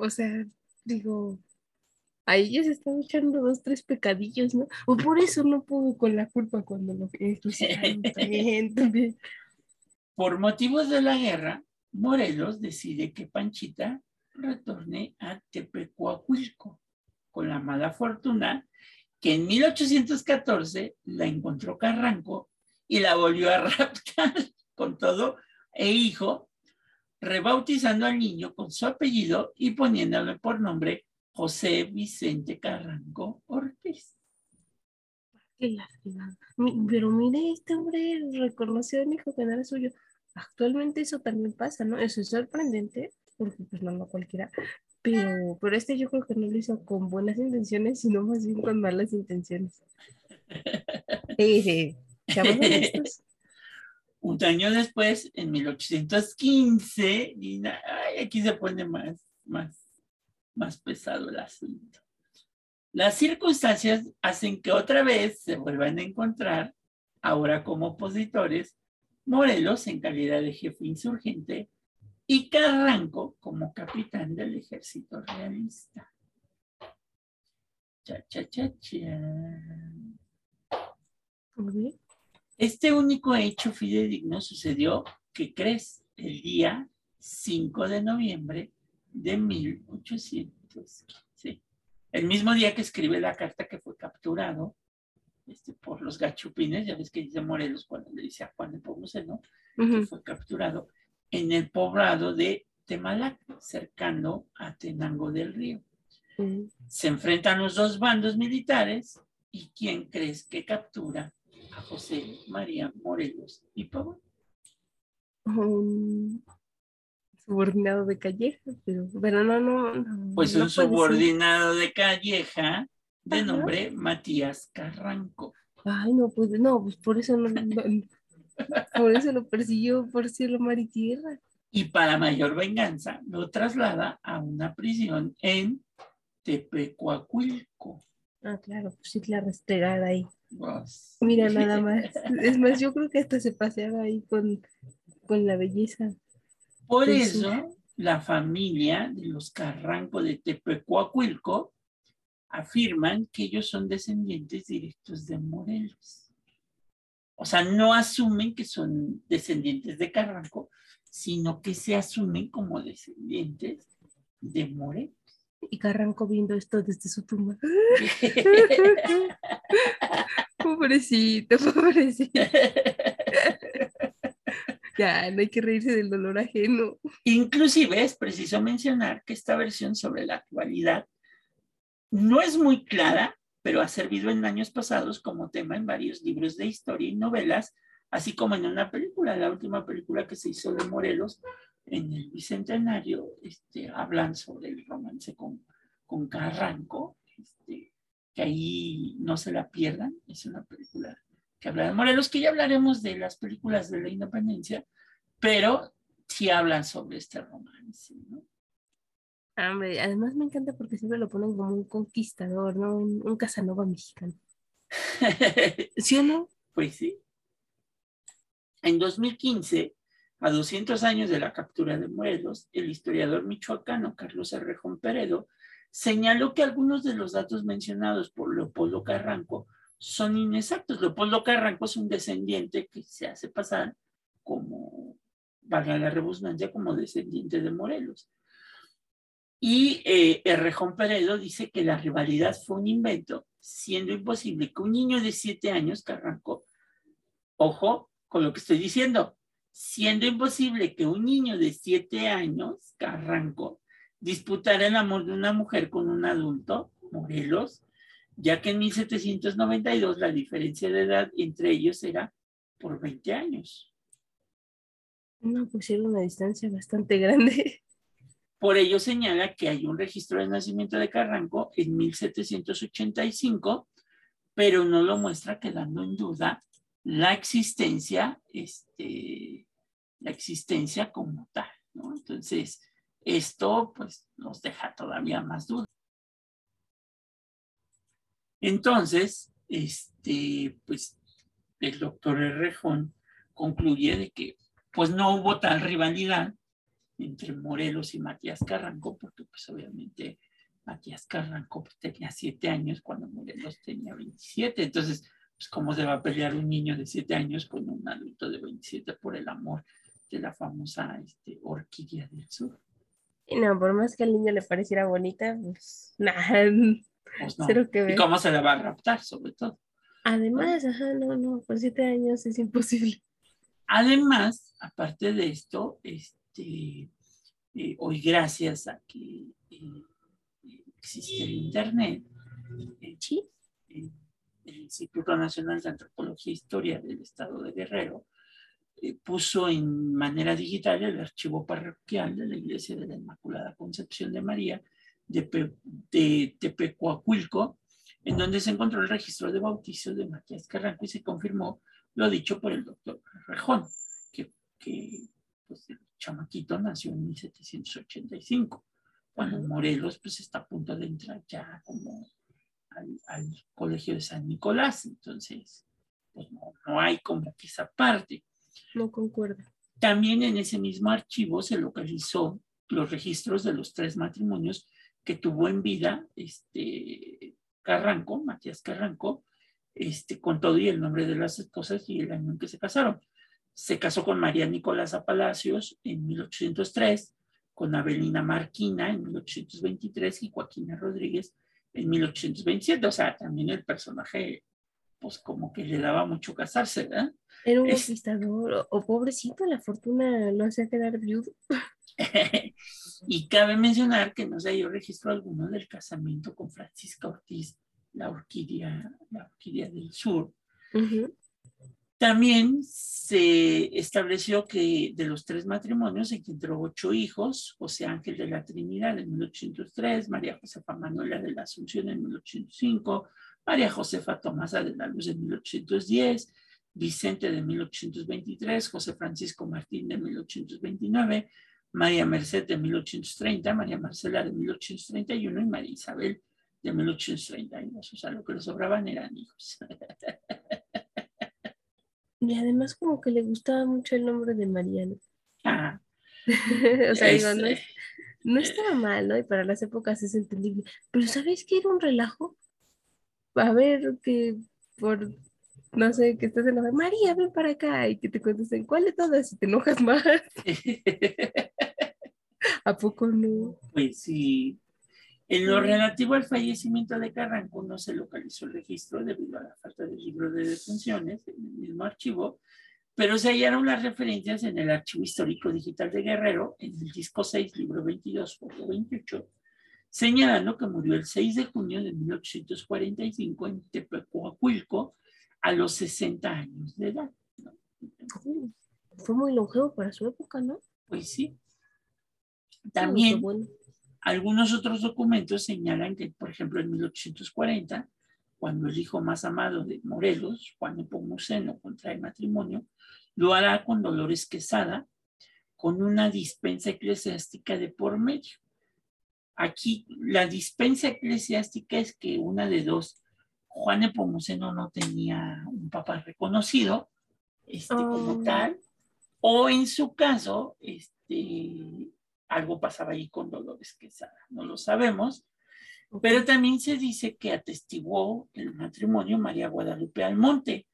O, o sea, digo, ahí ya se están echando dos, tres pecadillos, ¿no? O por eso no pudo con la culpa cuando lo enjuiciaron. <laughs> También, también. Por motivos de la guerra, Morelos decide que Panchita retorne a Tepecuahuilco, con la mala fortuna que en 1814 la encontró Carranco y la volvió a <laughs> raptar con todo e hijo, rebautizando al niño con su apellido y poniéndole por nombre José Vicente Carranco Ortiz. Qué lástima. Pero mire, este hombre reconoció a un hijo que no era suyo. Actualmente eso también pasa, ¿no? Eso es sorprendente, porque pues no, no cualquiera. Pero, pero este yo creo que no lo hizo con buenas intenciones, sino más bien con malas intenciones. <laughs> Sí, sí. Seamos honestos. Un año después, en 1815, y ay, aquí se pone más, más, más pesado el asunto. Las circunstancias hacen que otra vez se vuelvan a encontrar, ahora como opositores, Morelos en calidad de jefe insurgente y Carranco como capitán del ejército realista. Cha, cha, cha, cha. Este único hecho fidedigno sucedió, ¿qué crees? El día 5 de noviembre de 1800. Sí. El mismo día que escribe la carta que fue capturado este, por los gachupines, ya ves que dice Morelos cuando le dice a Juan de Pomuceno, que Ujú. fue capturado en el poblado de Temalac, cercano a Tenango del Río. Se enfrentan los dos bandos militares y ¿quién crees que captura a José María Morelos y Pavón? Un subordinado de Calleja, pero, pero no, no, no. Pues no un ser. subordinado de Calleja de Ajá. nombre Matías Carranco. Ay, no, pues no, pues por eso no, no- por eso lo persiguió por cielo, mar y tierra. Y para mayor venganza, lo traslada a una prisión en Tepecuacuilco. Ah, claro, pues sí, la restregada ahí. Mira, nada <laughs> más. Es más, yo creo que hasta se paseaba ahí con, con la belleza. Por eso, la familia de los Carranco de Tepecuacuilco afirman que ellos son descendientes directos de Morelos. O sea, no asumen que son descendientes de Carranco, sino que se asumen como descendientes de Morelos. Y Carranco viendo esto desde su tumba. <laughs> Pobrecito, pobrecito. Ya, no hay que reírse del dolor ajeno. Inclusive es preciso mencionar que esta versión sobre la actualidad no es muy clara, pero ha servido en años pasados como tema en varios libros de historia y novelas, así como en una película, la última película que se hizo de Morelos en el Bicentenario, este, hablan sobre el romance con, con Carranco, este, que ahí no se la pierdan, es una película que habla de Morelos, que ya hablaremos de las películas de la independencia, pero sí hablan sobre este romance, ¿no? Ah, Hombre, además me encanta porque siempre lo ponen como un conquistador, ¿no? Un, un Casanova mexicano. <laughs> ¿Sí o no? Pues sí. En 2015, a 200 años de la captura de Morelos, el historiador michoacano Carlos Arrejón Peredo señaló que algunos de los datos mencionados por Leopoldo Carranco son inexactos. Leopoldo Carranco es un descendiente que se hace pasar como, valga la redundancia, como descendiente de Morelos. Y eh, Peredo dice que la rivalidad fue un invento, siendo imposible que un niño de siete años, Carranco, ojo con lo que estoy diciendo, siendo imposible que un niño de siete años, Carranco, disputara el amor de una mujer con un adulto, Morelos, ya que en 1792 la diferencia de edad entre ellos era por 20 años. No, pues era una distancia bastante grande. Por ello señala que hay un registro de nacimiento de Carranco en 1785, pero no lo muestra quedando en duda la existencia, este, la existencia como tal, ¿no? Entonces, esto pues nos deja todavía más dudas. Entonces, este, pues el doctor Errejón concluye de que pues no hubo tal rivalidad entre Morelos y Matías Carranco, porque pues obviamente Matías Carranco tenía siete años cuando Morelos tenía 27. Entonces, pues cómo se va a pelear un niño de siete años con un adulto de 27 por el amor de la famosa este, orquídea del sur. Y no, por más que al niño le pareciera bonita, pues <laughs> nada, Pues, no. que ¿Y cómo se la va a raptar, sobre todo? Además, ajá, no, no, por siete años es imposible. Además, aparte de esto, este, eh, hoy gracias a que eh, existe el Internet, eh, Sí. El Instituto Nacional de Antropología e Historia del Estado de Guerrero eh, puso en manera digital el archivo parroquial de la Iglesia de la Inmaculada Concepción de María de, Pe- de Tepecuacuilco, en donde se encontró el registro de bautizo de Matías Carranco y se confirmó lo dicho por el doctor Rejón, que, que pues, el chamaquito nació en 1785, cuando. Morelos pues está a punto de entrar ya como al, al colegio de San Nicolás, entonces pues no, no hay como que esa parte. No concuerdo. También en ese mismo archivo se localizó los registros de los tres matrimonios que tuvo en vida este Carranco, Matías Carranco, este, con todo y el nombre de las esposas y el año en que se casaron. Se casó con María Nicolasa Palacios en 1803, con Abelina Marquina en 1823 y Joaquina Rodríguez en 1827. O sea, también el personaje, pues como que le daba mucho casarse, ¿verdad? Era un Es- conquistador, o, o pobrecito, la fortuna lo hacía quedar viudo. <laughs> <laughs> y cabe mencionar que no se halló registro alguno del casamiento con Francisca Ortiz, la orquídea, la orquídea del sur. Ujú. También se estableció que de los tres matrimonios encontró ocho hijos, José Ángel de la Trinidad en 1803, María Josefa Manuela de la Asunción en 1805, María Josefa Tomasa de la Luz en 1810, Vicente de 1823, José Francisco Martín de 1829, María Merced de 1830, María Marcela de 1831 y María Isabel de 1832. O sea, lo que les sobraban eran hijos. <laughs> Y además como que le gustaba mucho el nombre de Mariano. Ah, <laughs> o sea, digo, no, este, es- no estaba mal, ¿no? Y para las épocas es entendible. Pero ¿sabéis que era un relajo? A ver, que por, no sé, que estás enojada, María, ven para acá, y que te contesten, ¿cuál de todas? Y te enojas más. <laughs> ¿A poco no? pues sí. En lo relativo al fallecimiento de Carranco no se localizó el registro debido a la falta de libro de defunciones en el mismo archivo, pero se hallaron las referencias en el archivo histórico digital de Guerrero, en el disco 6, libro 22, foto 28, señalando que murió el 6 de junio de 1845 en Tepecuacuilco a los 60 años de edad. Fue muy longevo para su época, ¿no? Pues sí. También. Algunos otros documentos señalan que, por ejemplo, en 1840, cuando el hijo más amado de Morelos, Juan Nepomuceno, contrae matrimonio, lo hará con Dolores Quesada, con una dispensa eclesiástica de por medio. Aquí, la dispensa eclesiástica es que una de dos, Juan Nepomuceno no tenía un papá reconocido, este, como Oh. tal, o en su caso, este, algo pasaba ahí con Dolores Quesada, no lo sabemos, pero también se dice que atestiguó el matrimonio María Guadalupe Almonte,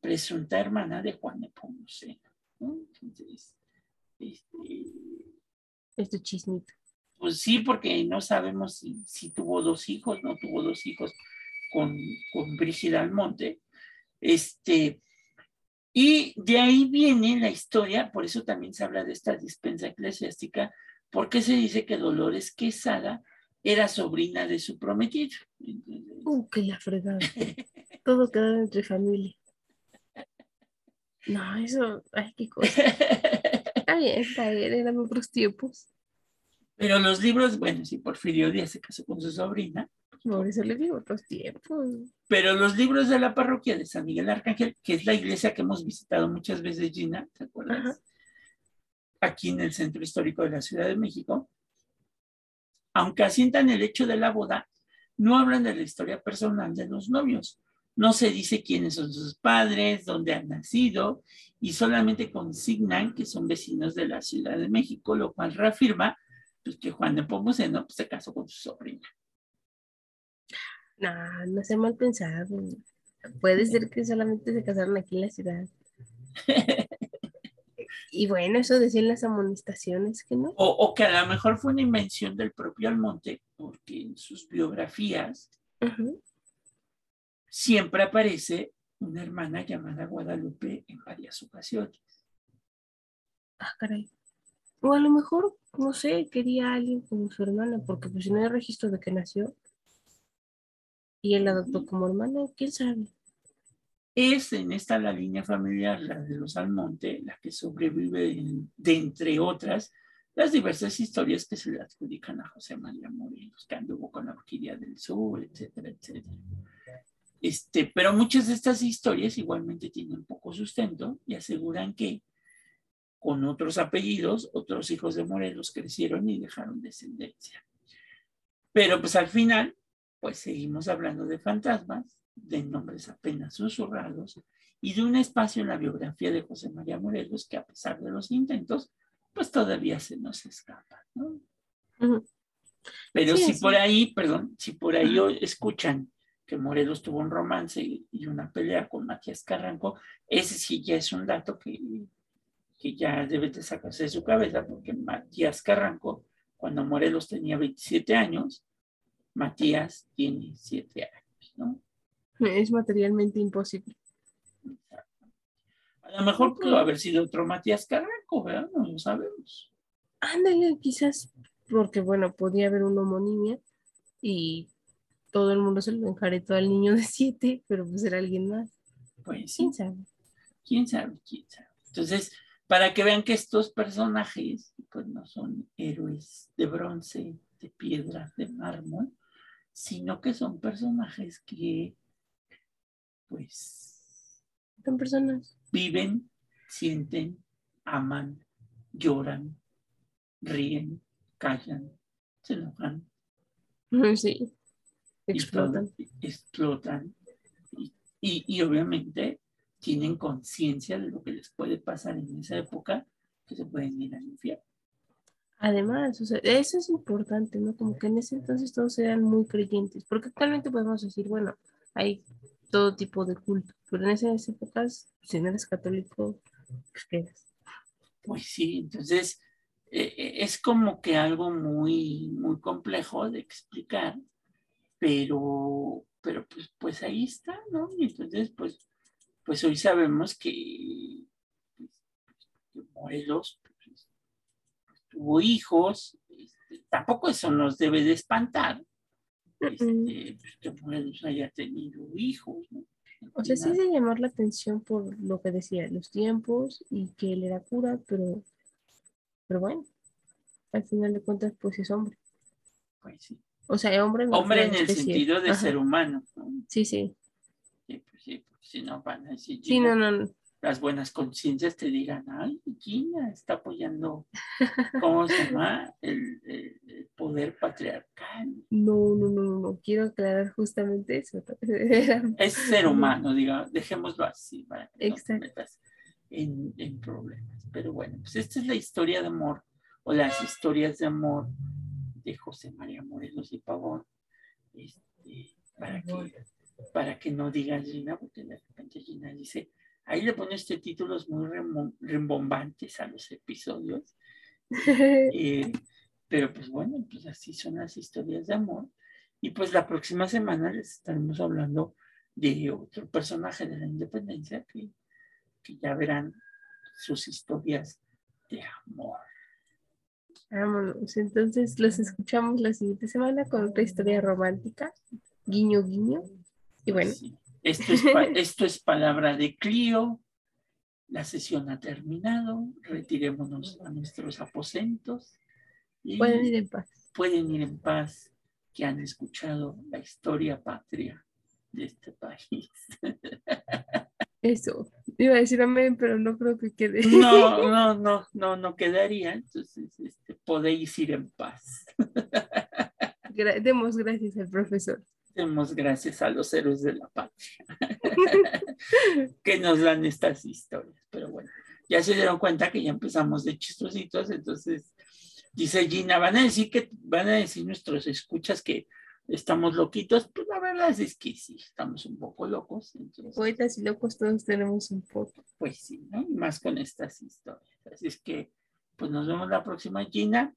presunta hermana de Juan Nepomuceno. ¿no? Entonces, este, Este chismito. pues sí, porque no sabemos si, si tuvo dos hijos, no tuvo dos hijos con, con Brígida Almonte. Este, y de ahí viene la historia, por eso también se habla de esta dispensa eclesiástica, porque se dice que Dolores Quesada era sobrina de su prometido. Uh, que la fregada. Todo quedaba entre familia. No, eso, ay, qué cosa. Está bien, está bien, eran otros tiempos. Pero los libros, bueno, sí, Porfirio Díaz se casó con su sobrina, Por eso le digo otros tiempos. pero los libros de la parroquia de San Miguel Arcángel, que es la iglesia que hemos visitado muchas veces, Gina, ¿te acuerdas? Ajá. Aquí en el centro histórico de la Ciudad de México, aunque asientan el hecho de la boda, no hablan de la historia personal de los novios. No se dice quiénes son sus padres, dónde han nacido, y solamente consignan que son vecinos de la Ciudad de México, lo cual reafirma pues, que Juan de Pomoceno pues, se casó con su sobrina. No, no sea mal pensado. Puede ser que solamente se casaron aquí en la ciudad. <laughs> Y bueno, eso decían las amonestaciones, que no. O, o que a lo mejor fue una invención del propio Almonte, porque en sus biografías siempre aparece una hermana llamada Guadalupe en varias ocasiones. Ah, caray. O a lo mejor, no sé, quería a alguien como su hermana, porque pues si no hay registro de que nació y él la adoptó como hermana, quién sabe. Es en esta la línea familiar, la de los Almonte, la que sobrevive de, entre otras, las diversas historias que se le adjudican a José María Morelos, que anduvo con la orquídea del sur, etcétera, etcétera. Este, pero muchas de estas historias igualmente tienen poco sustento y aseguran que con otros apellidos, otros hijos de Morelos crecieron y dejaron descendencia. Pero pues al final, pues seguimos hablando de fantasmas, de nombres apenas susurrados y de un espacio en la biografía de José María Morelos que a pesar de los intentos, pues todavía se nos escapa, ¿no? Pero Sí, si sí. por ahí, perdón, si por ahí escuchan que Morelos tuvo un romance y, y una pelea con Matías Carranco, ese sí ya es un dato que, que ya debe de sacarse de su cabeza, porque Matías Carranco, cuando Morelos tenía 27 años, Matías tiene 7 años, ¿no? Es materialmente imposible. A lo mejor pudo haber sido otro Matías Carranco, ¿verdad? No lo sabemos. Ándale, quizás, porque bueno, podía haber una homonimia y todo el mundo se lo enjaretó al niño de siete, pero pues era alguien más. Pues sí. ¿Quién sabe? quién sabe, quién sabe. Entonces, para que vean que estos personajes, pues no son héroes de bronce, de piedra, de mármol, sino que son personajes que, pues, Son personas. viven, sienten, aman, lloran, ríen, callan, se enojan, <laughs> Sí. Explotan. y explotan. Y, y- y obviamente tienen conciencia de lo que les puede pasar en esa época, que se pueden ir al infierno. Además, o sea, eso es importante, ¿no? Como que en ese entonces todos eran muy creyentes, porque actualmente podemos decir, bueno, hay todo tipo de culto, pero en esas épocas, si no eres católico, pues. Pues sí, entonces eh, eh, es como que algo muy, muy complejo de explicar, pero, pero pues, pues ahí está, ¿no? Y entonces, pues, pues hoy sabemos que, pues, que pues, tuvo hijos, este, tampoco eso nos debe de espantar, este, pues, que haya tenido hijos, ¿no? O sea, sí es de llamar la atención por lo que decía, los tiempos y que él era cura, pero, pero bueno, al final de cuentas, pues es hombre. Pues sí. O sea, hombre, Hombre en el sentido de Ajá. ser humano, ¿no? Sí, sí. Sí, pues sí, porque si no van a decir, Sí, no, no. Las buenas conciencias te digan, ay, Gina está apoyando, ¿cómo se <laughs> llama? El, el- poder patriarcal. No, no, no, no, no. Quiero aclarar justamente eso. <laughs> Es ser humano, diga, dejémoslo así para que no te Exacto. metas en, en problemas. Pero bueno, pues esta es la historia de amor o las historias de amor de José María Morelos y Pavón. Este, para, que, para que no digan Gina, porque de repente Gina dice, ahí le pone este títulos muy rimbombantes a los episodios. <laughs> Eh, pero pues bueno, pues así son las historias de amor. Y pues la próxima semana les estaremos hablando de otro personaje de la independencia que, que ya verán sus historias de amor. Vámonos. Entonces los escuchamos la siguiente semana con otra historia romántica. Guiño, guiño. Y bueno, sí. Esto es, <laughs> esto es palabra de Clio. La sesión ha terminado. Retirémonos a nuestros aposentos. Y pueden ir en paz. pueden ir en paz que han escuchado la historia patria de este país. <laughs> Eso. Iba a decir amén, pero no creo que quede. No, <laughs> no, no, no, no quedaría. Entonces, este, podéis ir en paz. Demos gracias al profesor. Demos gracias a los héroes de la patria <laughs> que nos dan estas historias. Pero bueno, ya se dieron cuenta que ya empezamos de chistositos, entonces dice Gina, van a decir que van a decir nuestros escuchas que estamos loquitos, pues la verdad es que sí, estamos un poco locos, entonces Poetas y locos todos tenemos un poco. pues sí, ¿no? Y más con estas historias. Así es que, pues nos vemos la próxima, Gina,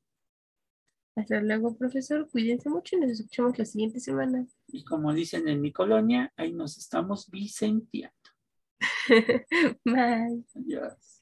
Hasta luego, profesor. Cuídense mucho y nos escuchamos la siguiente semana. y como dicen en mi colonia, ahí nos estamos vicenteando. <laughs> Bye. Adiós.